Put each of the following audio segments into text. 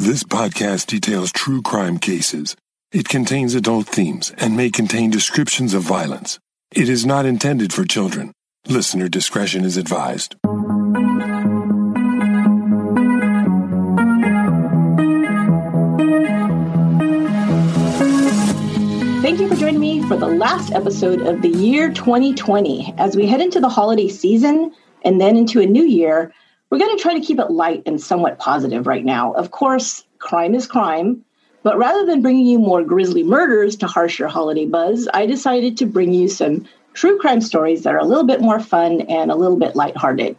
This podcast details true crime cases. It contains adult themes and may contain descriptions of violence. It is not intended for children. Listener discretion is advised. Thank you for joining me for the last episode of the year 2020. As we head into the holiday season and then into a new year, we're going to try to keep it light and somewhat positive right now. Of course, crime is crime, but rather than bringing you more grisly murders to harsh your holiday buzz, I decided to bring you some true crime stories that are a little bit more fun and a little bit lighthearted.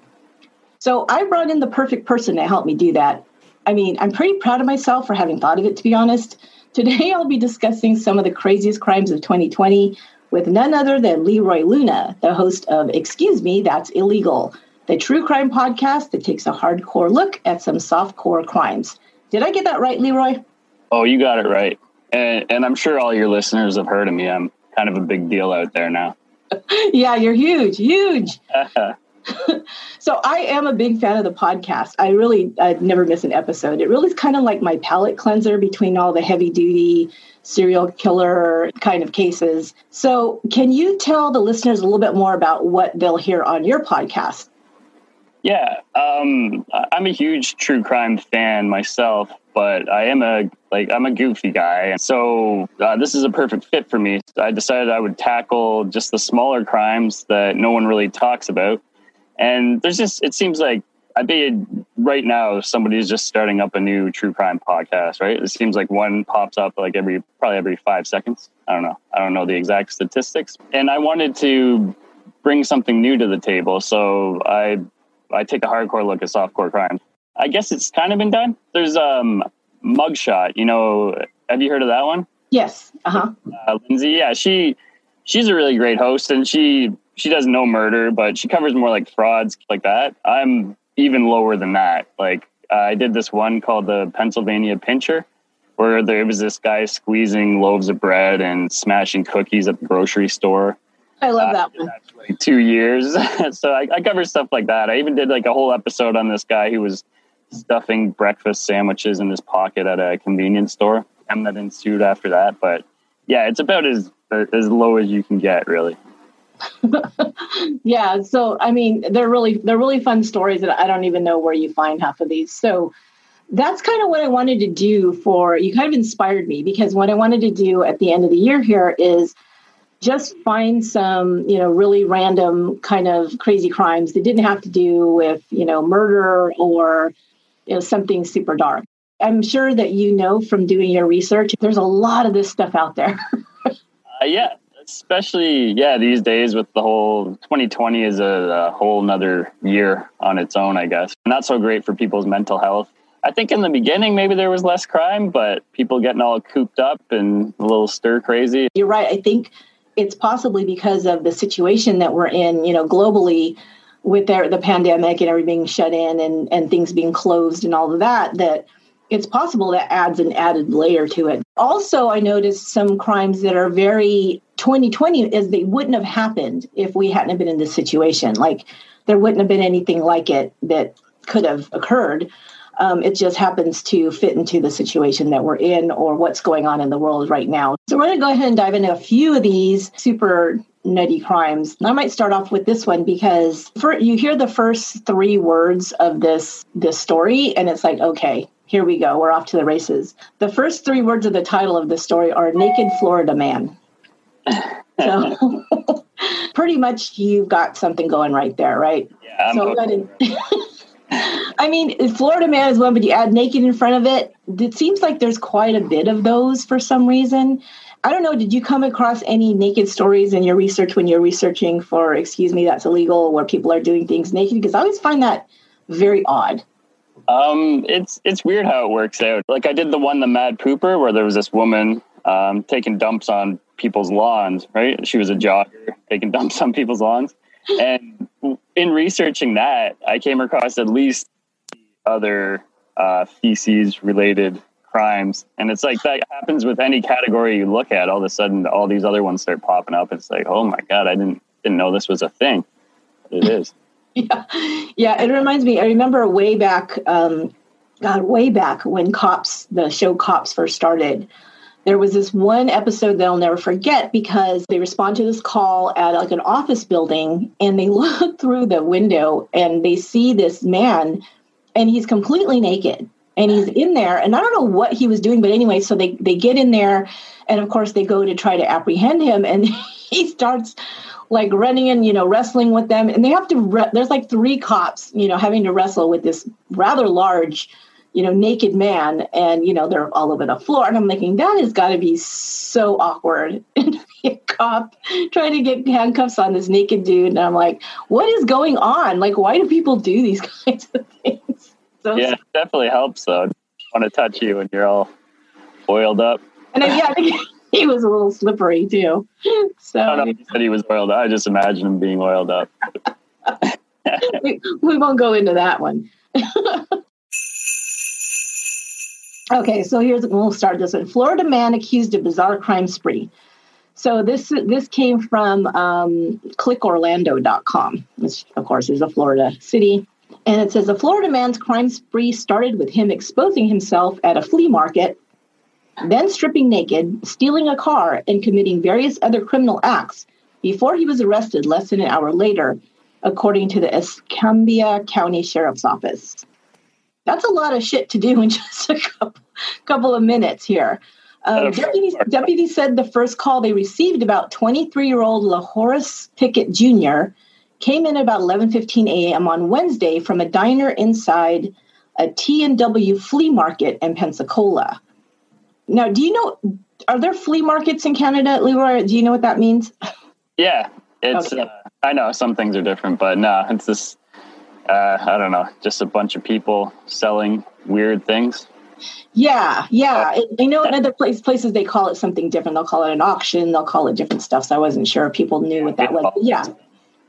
So I brought in the perfect person to help me do that. I mean, I'm pretty proud of myself for having thought of it, to be honest. Today, I'll be discussing some of the craziest crimes of 2020 with none other than Leroy Luna, the host of Excuse Me, That's Illegal, the true crime podcast that takes a hardcore look at some softcore crimes. Did I get that right, Leroy? Oh, you got it right. And, and I'm sure all your listeners have heard of me. I'm kind of a big deal out there now. yeah, you're huge, huge. so I am a big fan of the podcast. I really I never miss an episode. It really is kind of like my palate cleanser between all the heavy duty serial killer kind of cases. So can you tell the listeners a little bit more about what they'll hear on your podcast? Yeah, um, I'm a huge true crime fan myself, but I am a like I'm a goofy guy, so uh, this is a perfect fit for me. I decided I would tackle just the smaller crimes that no one really talks about and there's just, it seems like I bet right now somebody's just starting up a new true crime podcast, right? It seems like one pops up like every, probably every five seconds. I don't know. I don't know the exact statistics. And I wanted to bring something new to the table. So I, I take a hardcore look at softcore crime. I guess it's kind of been done. There's um mugshot, you know, have you heard of that one? Yes. Uh-huh. Uh, Lindsay, yeah, she, she's a really great host and she she does no murder, but she covers more like frauds like that. I'm even lower than that. Like uh, I did this one called the Pennsylvania Pincher, where there was this guy squeezing loaves of bread and smashing cookies at the grocery store. I love uh, that one. Two years, so I, I cover stuff like that. I even did like a whole episode on this guy who was stuffing breakfast sandwiches in his pocket at a convenience store, and that ensued after that. But yeah, it's about as as low as you can get, really. yeah so i mean they're really they're really fun stories that i don't even know where you find half of these so that's kind of what i wanted to do for you kind of inspired me because what i wanted to do at the end of the year here is just find some you know really random kind of crazy crimes that didn't have to do with you know murder or you know something super dark. I'm sure that you know from doing your research there's a lot of this stuff out there. Uh, yeah especially yeah these days with the whole 2020 is a, a whole nother year on its own i guess. Not so great for people's mental health. I think in the beginning maybe there was less crime but people getting all cooped up and a little stir crazy. You're right. I think it's possibly because of the situation that we're in you know globally with their, the pandemic and everything shut in and, and things being closed and all of that that it's possible that adds an added layer to it. Also, I noticed some crimes that are very 2020 is they wouldn't have happened if we hadn't been in this situation. Like there wouldn't have been anything like it that could have occurred. Um, it just happens to fit into the situation that we're in or what's going on in the world right now. So we're going to go ahead and dive into a few of these super nutty crimes. I might start off with this one because for, you hear the first three words of this this story, and it's like, okay, here we go. We're off to the races. The first three words of the title of the story are Naked Florida Man. So pretty much you've got something going right there, right? Yeah. I'm so. I mean, Florida Man is one, but you add naked in front of it. It seems like there's quite a bit of those for some reason. I don't know. Did you come across any naked stories in your research when you're researching for, excuse me, that's illegal, where people are doing things naked? Because I always find that very odd. Um, it's it's weird how it works out. Like I did the one, the Mad Pooper, where there was this woman um, taking dumps on people's lawns. Right, she was a jogger taking dumps on people's lawns, and in researching that, I came across at least other uh, feces related crimes, and it's like that happens with any category you look at. All of a sudden, all these other ones start popping up. It's like, oh my god, I didn't didn't know this was a thing. It is. yeah, yeah. It reminds me. I remember way back um, God, way back when Cops, the show Cops first started, there was this one episode that I'll never forget because they respond to this call at like an office building and they look through the window and they see this man and he's completely naked and he's in there and I don't know what he was doing but anyway so they they get in there and of course they go to try to apprehend him and he starts like running and you know wrestling with them and they have to re- there's like three cops you know having to wrestle with this rather large you know, naked man and, you know, they're all over the floor. And I'm thinking, that has got to be so awkward. And a cop trying to get handcuffs on this naked dude. And I'm like, what is going on? Like, why do people do these kinds of things? So yeah, it definitely helps though. I want to touch you when you're all oiled up. And then, yeah, I think he was a little slippery too. So I don't know he said he was oiled up. I just imagine him being oiled up. we, we won't go into that one. Okay, so here's we'll start this one. Florida man accused of bizarre crime spree. So this this came from um, clickorlando.com, which of course is a Florida city. And it says a Florida man's crime spree started with him exposing himself at a flea market, then stripping naked, stealing a car, and committing various other criminal acts before he was arrested less than an hour later, according to the Escambia County Sheriff's Office that's a lot of shit to do in just a couple, couple of minutes here. Um, deputy, deputy said the first call they received about 23-year-old LaHorace Pickett Jr. came in about 11:15 a.m. on Wednesday from a diner inside a T&W flea market in Pensacola. Now, do you know are there flea markets in Canada, Leroy? Do you know what that means? Yeah, it's. Okay. Uh, I know some things are different, but no, it's this uh, I don't know, just a bunch of people selling weird things. Yeah, yeah. I know in other place, places they call it something different. They'll call it an auction. They'll call it different stuff. So I wasn't sure if people knew what that was. But yeah,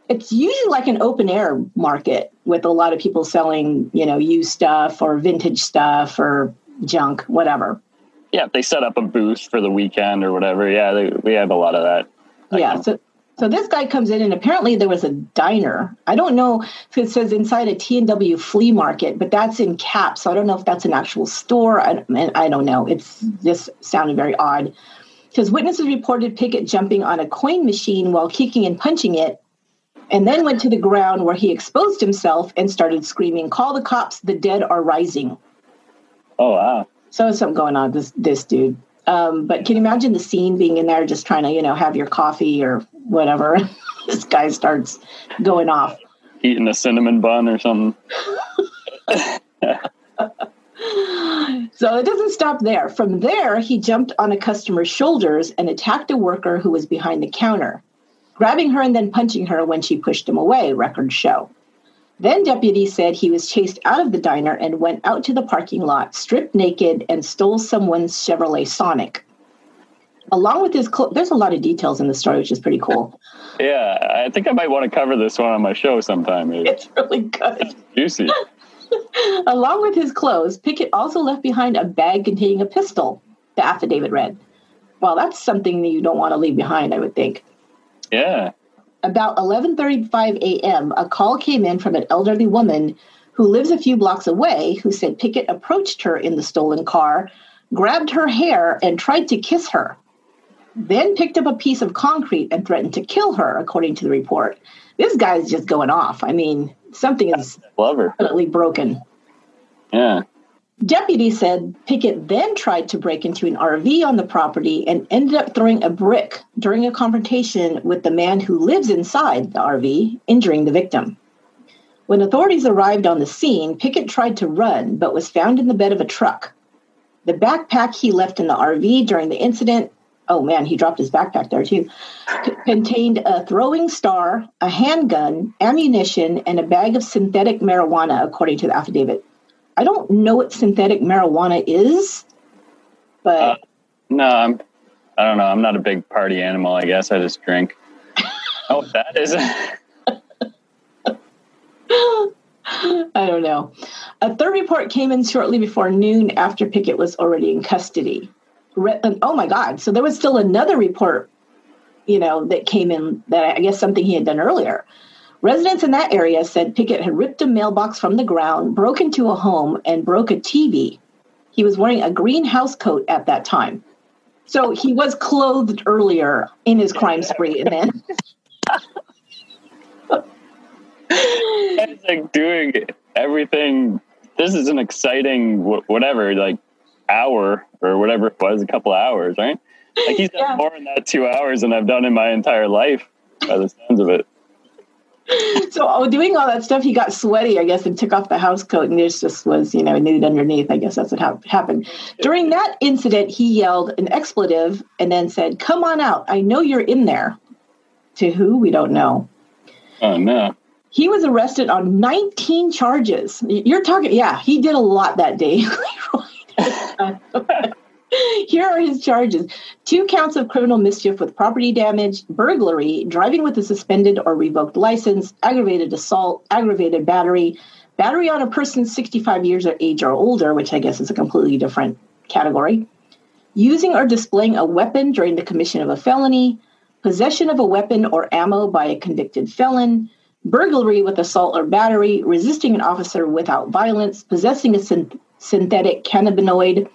it's usually like an open air market with a lot of people selling, you know, used stuff or vintage stuff or junk, whatever. Yeah, they set up a booth for the weekend or whatever. Yeah, they, we have a lot of that. Yeah, so so this guy comes in, and apparently there was a diner. I don't know if it says inside a T&W flea market, but that's in caps. So I don't know if that's an actual store. I, I don't know. It's just sounded very odd. Because witnesses reported Pickett jumping on a coin machine while kicking and punching it, and then went to the ground where he exposed himself and started screaming, "Call the cops! The dead are rising." Oh wow! So there's something going on this this dude. Um, but can you imagine the scene being in there, just trying to you know have your coffee or whatever. this guy starts going off. Eating a cinnamon bun or something. so it doesn't stop there. From there, he jumped on a customer's shoulders and attacked a worker who was behind the counter, grabbing her and then punching her when she pushed him away, records show. Then deputies said he was chased out of the diner and went out to the parking lot, stripped naked, and stole someone's Chevrolet Sonic along with his cl- there's a lot of details in the story which is pretty cool. Yeah i think i might want to cover this one on my show sometime. Maybe. it's really good. it's juicy. Along with his clothes pickett also left behind a bag containing a pistol the affidavit read. Well that's something that you don't want to leave behind i would think. Yeah. About 11:35 a.m. a call came in from an elderly woman who lives a few blocks away who said pickett approached her in the stolen car grabbed her hair and tried to kiss her then picked up a piece of concrete and threatened to kill her, according to the report. This guy's just going off. I mean, something is definitely broken. Yeah. Deputies said Pickett then tried to break into an RV on the property and ended up throwing a brick during a confrontation with the man who lives inside the RV, injuring the victim. When authorities arrived on the scene, Pickett tried to run but was found in the bed of a truck. The backpack he left in the RV during the incident oh man, he dropped his backpack there too, C- contained a throwing star, a handgun, ammunition, and a bag of synthetic marijuana, according to the affidavit. I don't know what synthetic marijuana is, but uh, no, I'm. I don't know. I'm not a big party animal. I guess I just drink. oh, that is. I don't know. A third report came in shortly before noon after Pickett was already in custody oh my God. So there was still another report, you know, that came in that I guess something he had done earlier. Residents in that area said Pickett had ripped a mailbox from the ground, broke into a home, and broke a TV. He was wearing a green house coat at that time. So he was clothed earlier in his crime spree, and then. it's like doing everything. This is an exciting whatever, like hour or whatever it was, a couple hours, right? Like he's done yeah. more in that two hours than I've done in my entire life, by the sounds of it. So oh, doing all that stuff, he got sweaty, I guess, and took off the house coat, and this just was, you know, nude underneath. I guess that's what ha- happened. During that incident, he yelled an expletive and then said, "Come on out! I know you're in there." To who we don't know. Oh no. He was arrested on 19 charges. You're talking, yeah, he did a lot that day. Here are his charges. Two counts of criminal mischief with property damage, burglary, driving with a suspended or revoked license, aggravated assault, aggravated battery, battery on a person 65 years of age or older, which I guess is a completely different category, using or displaying a weapon during the commission of a felony, possession of a weapon or ammo by a convicted felon, burglary with assault or battery, resisting an officer without violence, possessing a synth- synthetic cannabinoid,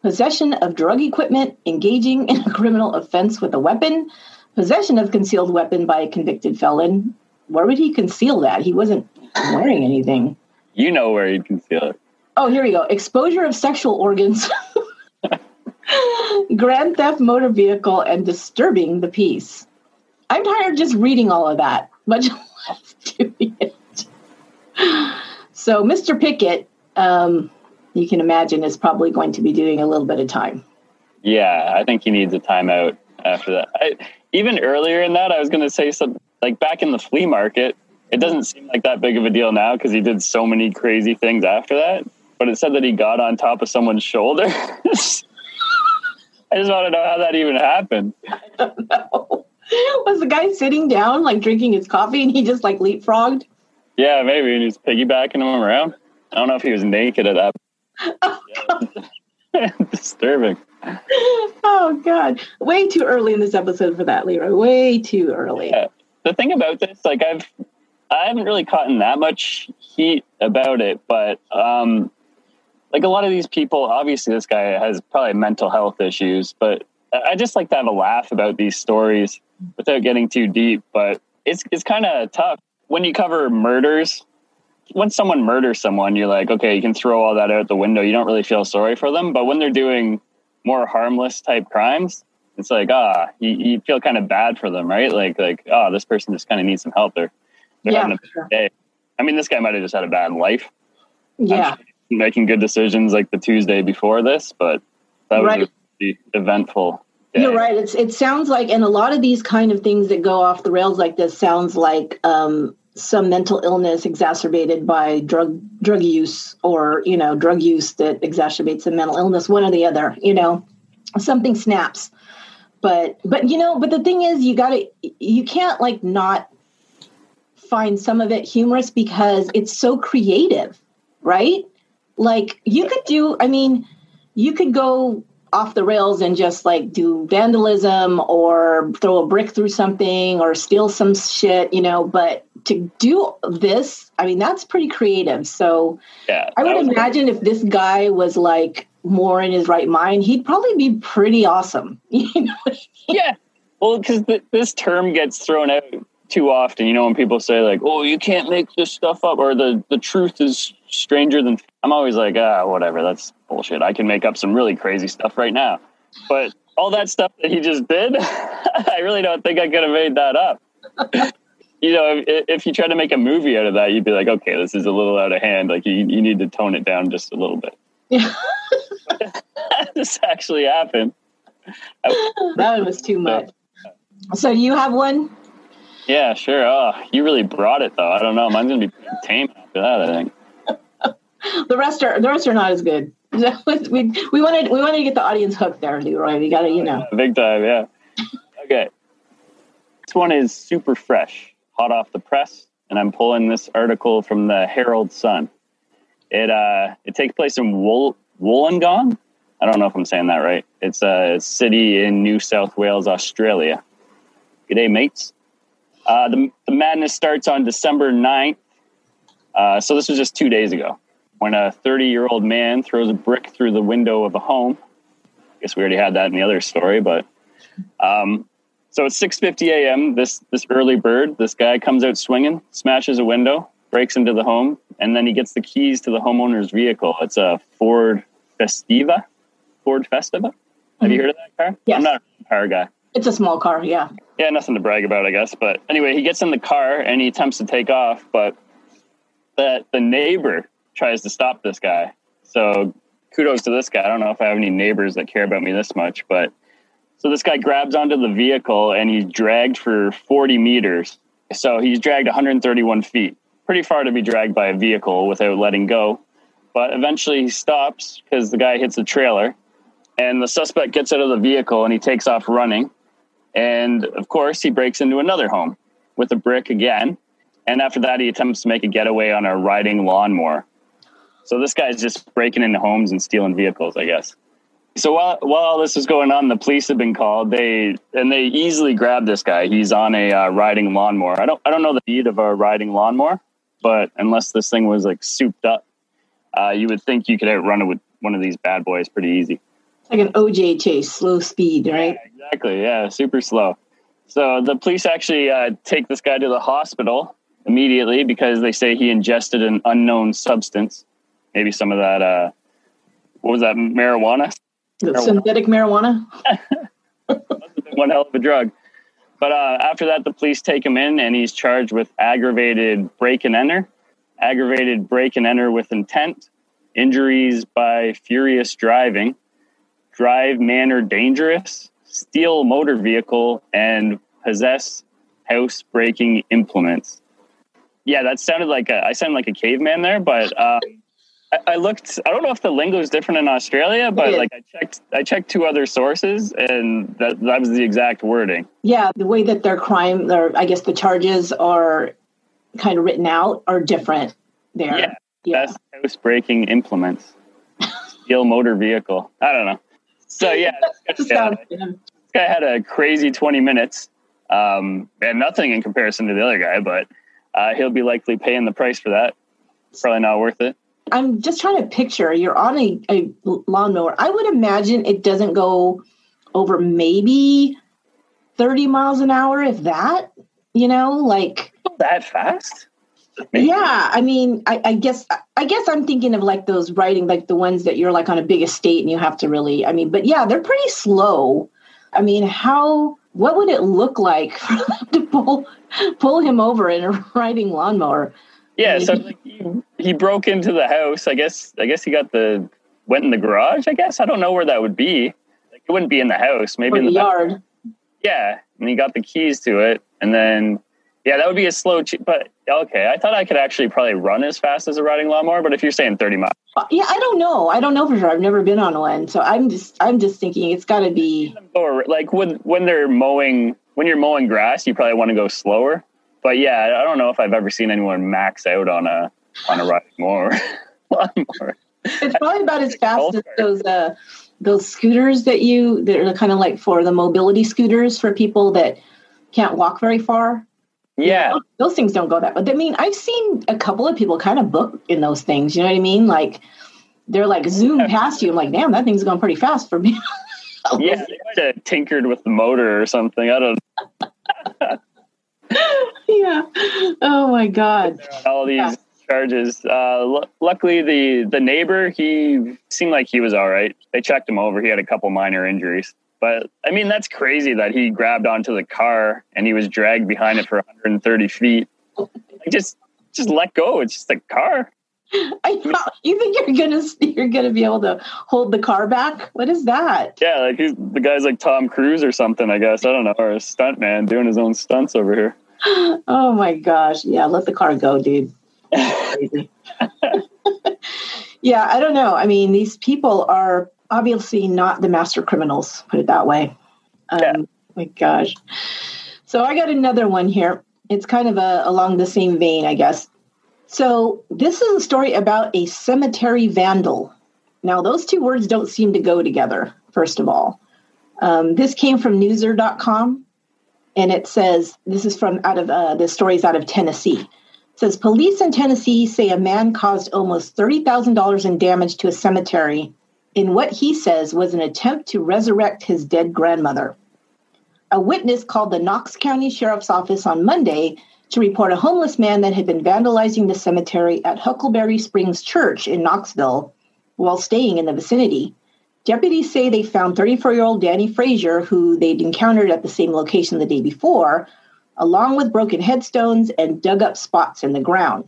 possession of drug equipment, engaging in a criminal offense with a weapon, possession of concealed weapon by a convicted felon. Where would he conceal that? He wasn't wearing anything. You know where he'd conceal it. Oh, here we go. Exposure of sexual organs, grand theft motor vehicle, and disturbing the peace. I'm tired just reading all of that, much less doing it. So, Mr. Pickett, um, you can imagine is probably going to be doing a little bit of time. Yeah, I think he needs a timeout after that. I, even earlier in that, I was going to say something like back in the flea market. It doesn't seem like that big of a deal now because he did so many crazy things after that. But it said that he got on top of someone's shoulder. I just want to know how that even happened. I don't know. Was the guy sitting down, like drinking his coffee, and he just like leapfrogged? Yeah, maybe, and he's piggybacking him around. I don't know if he was naked at that Disturbing. Oh God! Way too early in this episode for that, Leroy. Way too early. Yeah. The thing about this, like I've, I haven't really caught in that much heat about it, but um, like a lot of these people, obviously this guy has probably mental health issues, but I just like to have a laugh about these stories without getting too deep. But it's it's kind of tough when you cover murders when someone murders someone, you're like, okay, you can throw all that out the window. You don't really feel sorry for them. But when they're doing more harmless type crimes, it's like, ah, you, you feel kind of bad for them, right? Like, like, oh, this person just kind of needs some help. They're, they're yeah, having a sure. day. I mean, this guy might have just had a bad life. Yeah. making good decisions like the Tuesday before this, but that was right. eventful Day. You're right. It's it sounds like, and a lot of these kind of things that go off the rails like this sounds like um, some mental illness exacerbated by drug drug use or you know drug use that exacerbates a mental illness one or the other you know something snaps. But but you know but the thing is you gotta you can't like not find some of it humorous because it's so creative right? Like you could do i mean you could go off the rails and just like do vandalism or throw a brick through something or steal some shit, you know, but to do this, I mean, that's pretty creative. So yeah, I would imagine if this guy was like more in his right mind, he'd probably be pretty awesome. You know Yeah. Well, because th- this term gets thrown out too often. You know, when people say like, "Oh, you can't make this stuff up," or the the truth is stranger than. I'm always like, ah, whatever. That's bullshit. I can make up some really crazy stuff right now, but all that stuff that he just did, I really don't think I could have made that up. you know, if, if, you try to make a movie out of that, you'd be like, okay, this is a little out of hand. Like you, you need to tone it down just a little bit. Yeah. this actually happened. that one was too much. So you have one? Yeah, sure. Oh, you really brought it though. I don't know. Mine's gonna be tame after that. I think. the rest are the rest are not as good. we we wanted we wanted to get the audience hooked there, Leroy. We got to you know. Big time, yeah. Okay. This one is super fresh, hot off the press, and I'm pulling this article from the Herald Sun. It uh it takes place in Wool- Wollongong. I don't know if I'm saying that right. It's a city in New South Wales, Australia. G'day, mates. Uh, the, the madness starts on December 9th. Uh, so this was just two days ago when a 30 year old man throws a brick through the window of a home. I guess we already had that in the other story, but um, so it's 6:50 a.m. This this early bird, this guy comes out swinging, smashes a window, breaks into the home, and then he gets the keys to the homeowner's vehicle. It's a Ford Festiva. Ford Festiva. Have mm-hmm. you heard of that car? Yes. I'm not a car guy. It's a small car, yeah. Yeah, nothing to brag about, I guess. But anyway, he gets in the car and he attempts to take off, but the the neighbor tries to stop this guy. So kudos to this guy. I don't know if I have any neighbors that care about me this much, but so this guy grabs onto the vehicle and he's dragged for 40 meters. So he's dragged 131 feet, pretty far to be dragged by a vehicle without letting go. But eventually he stops because the guy hits a trailer and the suspect gets out of the vehicle and he takes off running. And of course, he breaks into another home with a brick again. And after that, he attempts to make a getaway on a riding lawnmower. So this guy's just breaking into homes and stealing vehicles, I guess. So while while all this was going on, the police had been called. They and they easily grabbed this guy. He's on a uh, riding lawnmower. I don't I don't know the need of a riding lawnmower, but unless this thing was like souped up, uh, you would think you could outrun it with one of these bad boys pretty easy. Like an OJ chase, slow speed, right? Yeah, exactly. Yeah, super slow. So the police actually uh, take this guy to the hospital immediately because they say he ingested an unknown substance, maybe some of that. Uh, what was that? Marijuana. Marijuana. Synthetic marijuana. One hell of a drug. But uh, after that, the police take him in, and he's charged with aggravated break and enter, aggravated break and enter with intent, injuries by furious driving, drive manner dangerous, steal motor vehicle, and possess house breaking implements. Yeah, that sounded like a, I sound like a caveman there, but um, I, looked. I don't know if the lingo is different in Australia, but like I checked, I checked two other sources, and that that was the exact wording. Yeah, the way that their crime, or I guess the charges are kind of written out are different there. Yeah, yeah. house breaking implements, steal motor vehicle. I don't know. So yeah, this guy, this guy had a crazy twenty minutes, um, and nothing in comparison to the other guy, but uh, he'll be likely paying the price for that. Probably not worth it. I'm just trying to picture you're on a, a lawnmower. I would imagine it doesn't go over maybe 30 miles an hour, if that, you know, like that fast. Maybe. Yeah, I mean, I, I, guess I guess I'm thinking of like those riding, like the ones that you're like on a big estate and you have to really. I mean, but yeah, they're pretty slow. I mean, how? What would it look like to pull pull him over in a riding lawnmower? Yeah, so like he, he broke into the house. I guess I guess he got the went in the garage. I guess I don't know where that would be. Like it wouldn't be in the house. Maybe in the, the yard. Yeah, and he got the keys to it, and then yeah, that would be a slow. Ch- but okay, I thought I could actually probably run as fast as a riding lawnmower. But if you're saying 30 miles, uh, yeah, I don't know. I don't know for sure. I've never been on one, so I'm just I'm just thinking it's got to be. Or like when when they're mowing when you're mowing grass, you probably want to go slower. But yeah, I don't know if I've ever seen anyone max out on a on a riding mower. lawnmower. It's probably about as fast as those uh, those scooters that you that are kind of like for the mobility scooters for people that can't walk very far. Yeah. You know, those things don't go that but I mean, I've seen a couple of people kind of book in those things. You know what I mean? Like they're like zoom past you. I'm like, damn, that thing's going pretty fast for me. yeah, they might have tinkered with the motor or something. I don't yeah. Oh my God. All these yeah. charges. Uh, l- luckily, the the neighbor he seemed like he was all right. They checked him over. He had a couple minor injuries. But I mean, that's crazy that he grabbed onto the car and he was dragged behind it for 130 feet. just, just let go. It's just a car. I know. You think you're gonna you're gonna be able to hold the car back? What is that? Yeah, like he's the guy's like Tom Cruise or something. I guess I don't know, or a stunt man doing his own stunts over here. Oh my gosh! Yeah, let the car go, dude. Yeah, I don't know. I mean, these people are obviously not the master criminals, put it that way. Um, yeah. My gosh. So I got another one here. It's kind of a, along the same vein, I guess. So this is a story about a cemetery vandal. Now, those two words don't seem to go together, first of all. Um, this came from newser.com. and it says this is from out of uh, the stories out of Tennessee. It says police in Tennessee say a man caused almost thirty thousand dollars in damage to a cemetery in what he says was an attempt to resurrect his dead grandmother. A witness called the Knox County Sheriff's Office on Monday to report a homeless man that had been vandalizing the cemetery at Huckleberry Springs Church in Knoxville while staying in the vicinity. Deputies say they found 34 year old Danny Frazier, who they'd encountered at the same location the day before, along with broken headstones and dug up spots in the ground.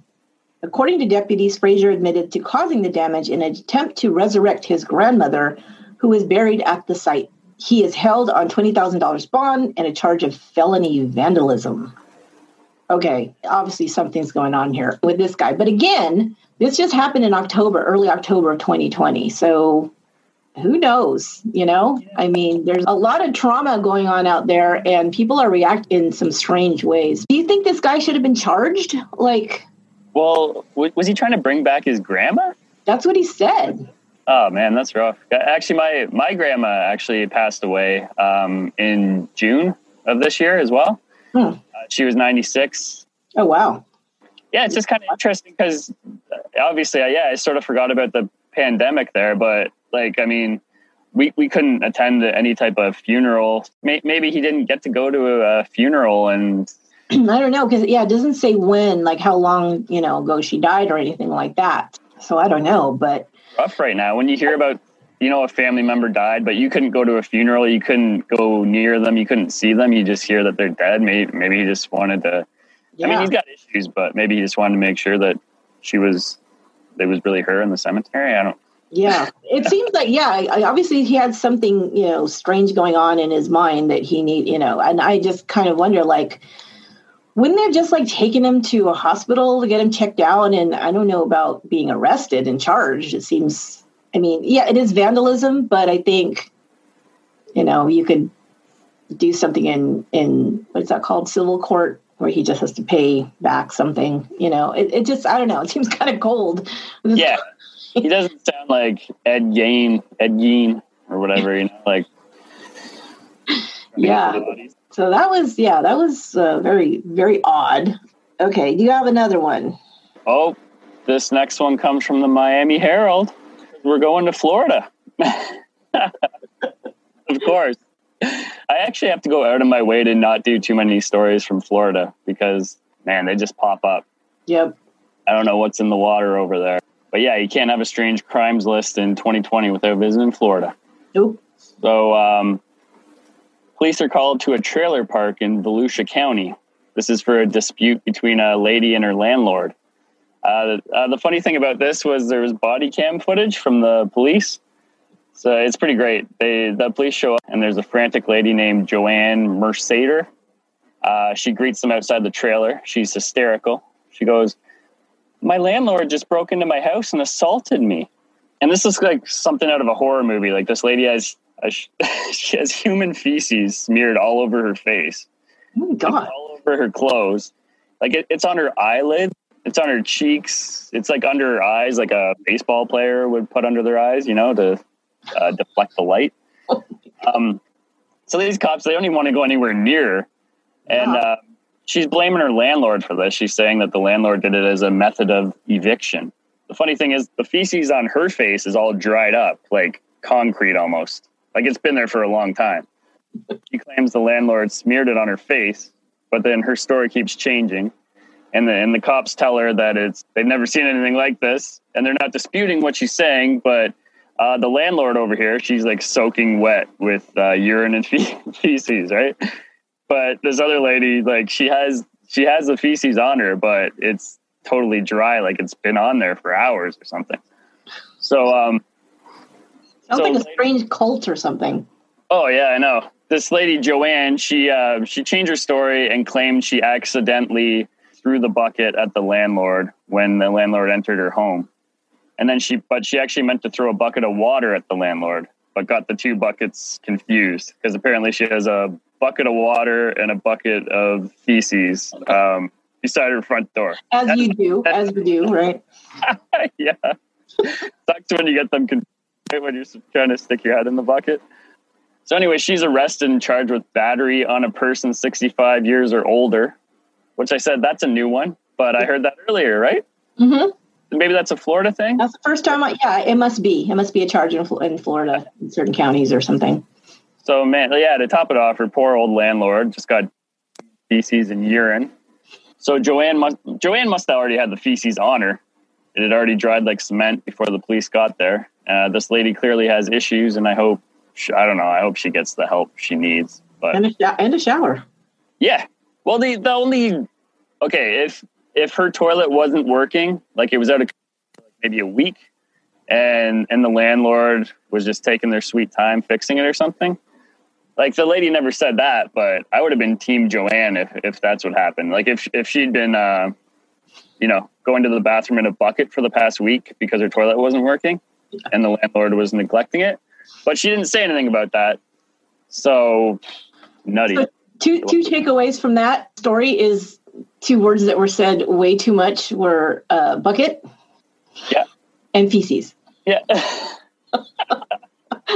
According to deputies, Frazier admitted to causing the damage in an attempt to resurrect his grandmother, who was buried at the site. He is held on $20,000 bond and a charge of felony vandalism. Okay, obviously something's going on here with this guy. But again, this just happened in October, early October of 2020. So who knows you know? I mean there's a lot of trauma going on out there and people are reacting in some strange ways. Do you think this guy should have been charged? Like well was he trying to bring back his grandma? that's what he said. Oh man that's rough. Actually my my grandma actually passed away um, in june of this year as well. Hmm. uh, she was 96 oh wow. Yeah it's just kind of interesting because uh, obviously yeah i sort of forgot about the pandemic there but like, I mean, we, we couldn't attend any type of funeral. Maybe he didn't get to go to a funeral and. I don't know because yeah, it doesn't say when, like how long you know ago she died or anything like that. So I don't know, but rough right now when you hear about you know a family member died, but you couldn't go to a funeral, you couldn't go near them, you couldn't see them. You just hear that they're dead. Maybe maybe he just wanted to. Yeah. I mean, he's got issues, but maybe he just wanted to make sure that she was. It was really her in the cemetery. I don't. Yeah, it seems like yeah. Obviously, he had something you know strange going on in his mind that he need you know, and I just kind of wonder like, wouldn't they have just like taken him to a hospital to get him checked out? And I don't know about being arrested and charged. It seems. I mean, yeah, it is vandalism, but I think you know you could do something in in what's that called civil court where he just has to pay back something you know it, it just i don't know it seems kind of cold yeah he doesn't sound like Ed Gein, Ed Gein, or whatever. You know, like. Yeah. So that was yeah, that was uh, very very odd. Okay, you have another one? Oh, this next one comes from the Miami Herald. We're going to Florida. of course. I actually have to go out of my way to not do too many stories from Florida because man, they just pop up. Yep. I don't know what's in the water over there. But yeah, you can't have a strange crimes list in 2020 without visiting Florida. Nope. So, um, police are called to a trailer park in Volusia County. This is for a dispute between a lady and her landlord. Uh, uh, the funny thing about this was there was body cam footage from the police. So it's pretty great. They the police show up and there's a frantic lady named Joanne Mercader. Uh, she greets them outside the trailer. She's hysterical. She goes, my landlord just broke into my house and assaulted me. And this is like something out of a horror movie. Like this lady has, she has human feces smeared all over her face. Oh my God. Like all over her clothes. Like it, it's on her eyelid. It's on her cheeks. It's like under her eyes, like a baseball player would put under their eyes, you know, to uh, deflect the light. Um, so these cops, they don't even want to go anywhere near. And wow. uh, she's blaming her landlord for this. She's saying that the landlord did it as a method of eviction. The funny thing is, the feces on her face is all dried up, like concrete almost. Like it's been there for a long time. She claims the landlord smeared it on her face, but then her story keeps changing. And the, and the cops tell her that it's they've never seen anything like this, and they're not disputing what she's saying. But uh, the landlord over here, she's like soaking wet with uh, urine and fe- feces, right? But this other lady, like she has she has the feces on her, but it's totally dry, like it's been on there for hours or something. So um sounds so a strange cult or something. Oh yeah, I know. This lady Joanne, she uh, she changed her story and claimed she accidentally threw the bucket at the landlord when the landlord entered her home. And then she but she actually meant to throw a bucket of water at the landlord, but got the two buckets confused because apparently she has a bucket of water and a bucket of feces um, beside her front door. As you do, as you do, right? yeah. Sucks when you get them confused when you're trying to stick your head in the bucket. So anyway, she's arrested and charged with battery on a person 65 years or older, which I said that's a new one, but I heard that earlier, right? Mm-hmm. Maybe that's a Florida thing. That's the first time. I, yeah, it must be. It must be a charge in, in Florida in certain counties or something. So man, yeah, to top it off, her poor old landlord just got feces and urine. So Joanne must Joanne must have already had the feces on her. It had already dried like cement before the police got there. Uh, this lady clearly has issues, and I hope she, I don't know. I hope she gets the help she needs. But And a, and a shower. yeah, well, the the only okay if if her toilet wasn't working, like it was out of maybe a week, and and the landlord was just taking their sweet time fixing it or something. Like the lady never said that, but I would have been Team Joanne if if that's what happened. Like if if she'd been, uh, you know, going to the bathroom in a bucket for the past week because her toilet wasn't working, and the landlord was neglecting it, but she didn't say anything about that. So nutty. So two two takeaways from that story is two words that were said way too much were uh, bucket Yeah. and feces. Yeah.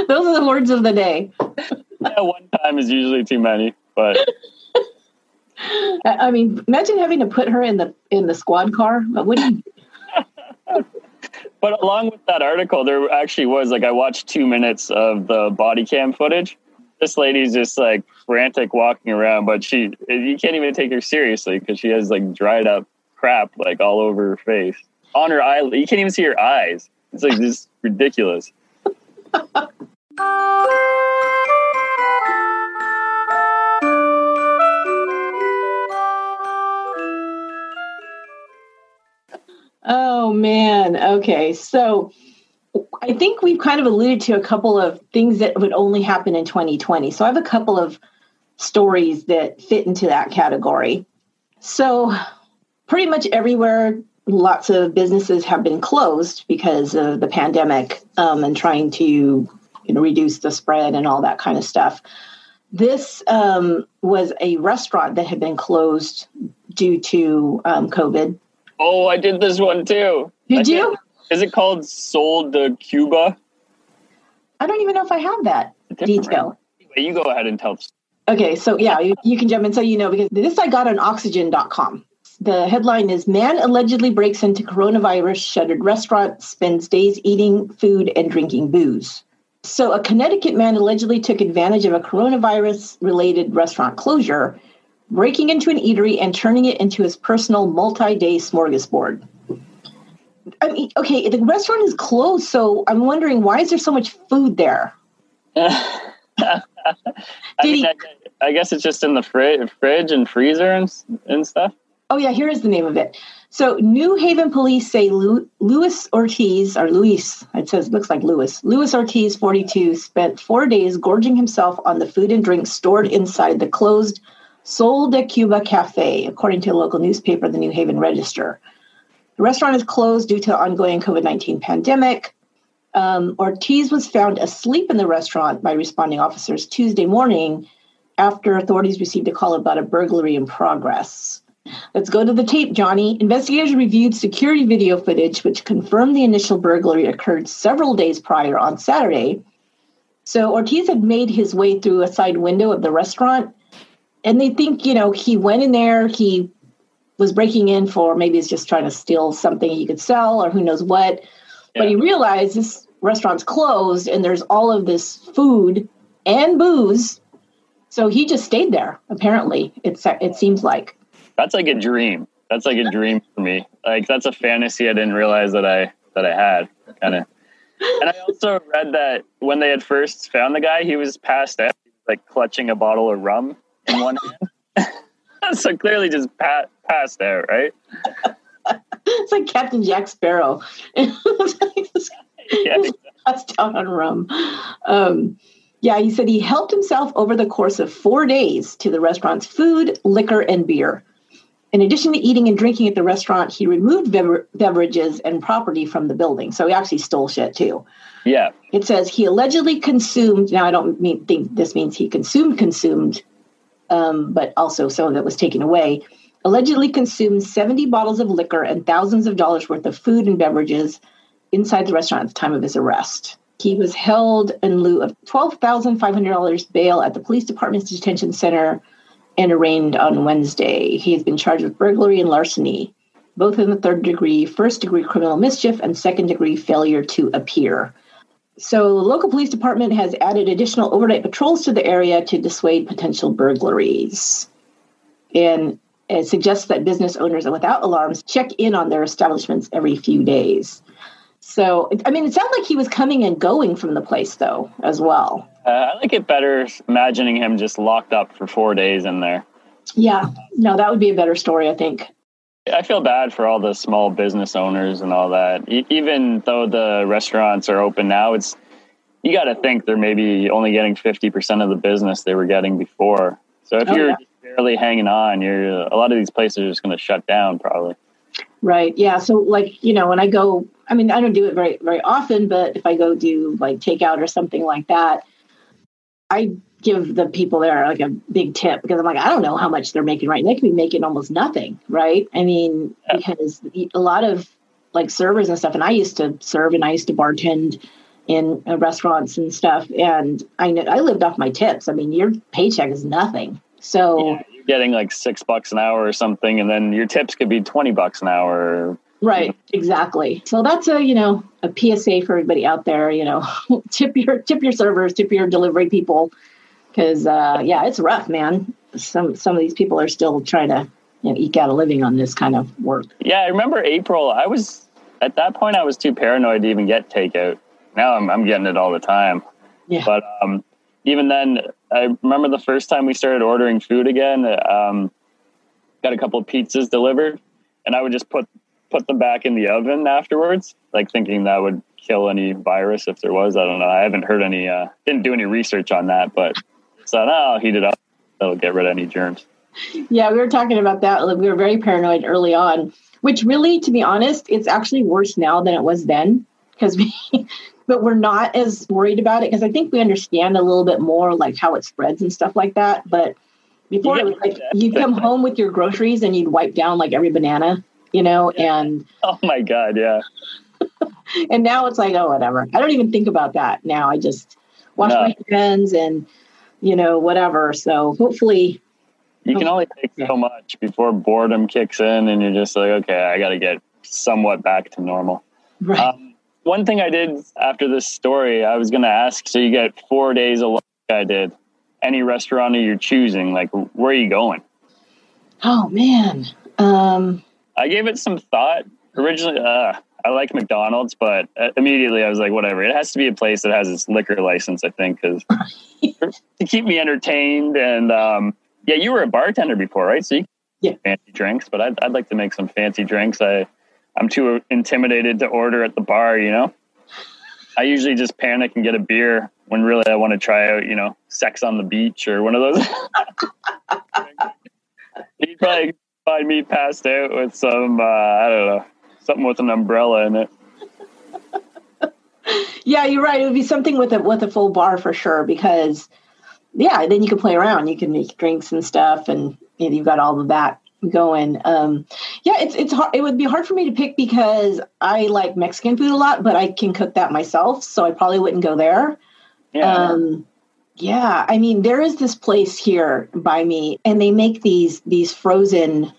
Those are the words of the day. Yeah, one time is usually too many, but I mean, imagine having to put her in the in the squad car. What do you? but along with that article, there actually was like I watched two minutes of the body cam footage. This lady's just like frantic walking around, but she you can't even take her seriously because she has like dried up crap like all over her face, on her eye. You can't even see her eyes. It's like just ridiculous. Oh man. Okay. So I think we've kind of alluded to a couple of things that would only happen in 2020. So I have a couple of stories that fit into that category. So pretty much everywhere, lots of businesses have been closed because of the pandemic um, and trying to you know, reduce the spread and all that kind of stuff. This um, was a restaurant that had been closed due to um, COVID. Oh, I did this one too. I you? can't- Is it called Sol de Cuba? I don't even know if I have that detail. Anyway, you go ahead and tell. Okay, so yeah, you, you can jump in so you know because this I got on oxygen.com. The headline is Man allegedly breaks into coronavirus shuttered restaurant, spends days eating food and drinking booze. So, a Connecticut man allegedly took advantage of a coronavirus related restaurant closure, breaking into an eatery and turning it into his personal multi day smorgasbord. I mean, okay, the restaurant is closed, so I'm wondering why is there so much food there? I, mean, I guess it's just in the fri- fridge and freezer and, and stuff. Oh yeah, here is the name of it. So New Haven police say Lu- Luis Ortiz or Luis, it says looks like Luis. Luis Ortiz, 42, spent four days gorging himself on the food and drinks stored inside the closed Sol de Cuba Cafe, according to a local newspaper, the New Haven Register. The restaurant is closed due to ongoing COVID 19 pandemic. Um, Ortiz was found asleep in the restaurant by responding officers Tuesday morning after authorities received a call about a burglary in progress. Let's go to the tape, Johnny. Investigators reviewed security video footage which confirmed the initial burglary occurred several days prior on Saturday. So Ortiz had made his way through a side window of the restaurant, and they think, you know, he went in there, he was breaking in for maybe he's just trying to steal something he could sell or who knows what. But he realized this restaurant's closed and there's all of this food and booze. So he just stayed there, apparently, it's, it seems like. That's like a dream. That's like a dream for me. Like that's a fantasy I didn't realize that I that I had. Kind of. And I also read that when they had first found the guy, he was passed out, like clutching a bottle of rum in one hand. so clearly, just pa- passed out, right? It's like Captain Jack Sparrow. Yeah. Passed out on rum. Um, yeah, he said he helped himself over the course of four days to the restaurant's food, liquor, and beer. In addition to eating and drinking at the restaurant, he removed bever- beverages and property from the building. So he actually stole shit too. Yeah. It says he allegedly consumed. Now I don't mean think this means he consumed consumed, um, but also some of it was taken away. Allegedly consumed seventy bottles of liquor and thousands of dollars worth of food and beverages inside the restaurant at the time of his arrest. He was held in lieu of $12,500 bail at the police department's detention center and arraigned on Wednesday. He has been charged with burglary and larceny, both in the third degree, first degree criminal mischief, and second degree failure to appear. So, the local police department has added additional overnight patrols to the area to dissuade potential burglaries. And it suggests that business owners without alarms check in on their establishments every few days. So, I mean, it sounds like he was coming and going from the place, though, as well. Uh, I like it better imagining him just locked up for four days in there. Yeah, no, that would be a better story, I think. I feel bad for all the small business owners and all that. E- even though the restaurants are open now, it's you got to think they're maybe only getting 50% of the business they were getting before. So if Oh, you're yeah. barely hanging on, you're a lot of these places are just going to shut down probably. Right. Yeah. So, like, you know, when I go, I mean, I don't do it very, very often, but if I go do like takeout or something like that, I give the people there like a big tip because I'm like, I don't know how much they're making right. Now. They could be making almost nothing. Right. I mean, Yeah. because a lot of like servers and stuff, and I used to serve and I used to bartend in uh, restaurants and stuff. And I know I lived off my tips. I mean, your paycheck is nothing. So, Yeah, getting like six bucks an hour or something, and then your tips could be 20 bucks an hour. Right, exactly. So that's a you know a PSA for everybody out there. You know, tip your tip your servers, tip your delivery people, because uh, yeah, it's rough, man. Some some of these people are still trying to you know, eke out a living on this kind of work. Yeah, I remember April. I was at that point. I was too paranoid to even get takeout. Now I'm I'm getting it all the time. Yeah. But um, even then, I remember the first time we started ordering food again. Um, got a couple of pizzas delivered, and I would just put put them back in the oven afterwards, like thinking that would kill any virus if there was. I don't know. I haven't heard any. Uh, didn't do any research on that, but so oh, I'll heat it up. That'll get rid of any germs. Yeah, we were talking about that. We were very paranoid early on, which really, to be honest, it's actually worse now than it was then because we. But we're not as worried about it because I think we understand a little bit more like how it spreads and stuff like that. But before it was like you'd come home with your groceries and you'd wipe down like every banana, you know, and Oh my god, yeah. and now it's like oh whatever. I don't even think about that now. I just wash No. my hands and you know whatever. So hopefully, You can only take so much before boredom kicks in, and you're just like, okay, I got to get somewhat back to normal. right. Um, one thing I did after this story, I was going to ask. So you get four days of luck. I did. Any restaurant you're choosing, like where are you going? oh man. Um, I gave it some thought. Originally, uh, I like McDonald's, but uh, immediately I was like, whatever. It has to be a place that has its liquor license, I think, because to keep me entertained. And um, yeah, you were a bartender before, right? So you Yeah. fancy drinks, but I'd, I'd like to make some fancy drinks. I I'm too intimidated to order at the bar. You know, I usually just panic and get a beer when really I want to try out. You know, Sex on the Beach or one of those. You'd probably find me passed out with some uh, I don't know something with an umbrella in it. yeah, you're right. It would be something with a with a full bar for sure because yeah, then you can play around. You can make drinks and stuff, and you've got all of that going. Um, yeah, it's it's hard. It would be hard for me to pick because I like Mexican food a lot, but I can cook that myself, so I probably wouldn't go there. Yeah. Um, yeah, I mean, there is this place here by me, and they make these these frozen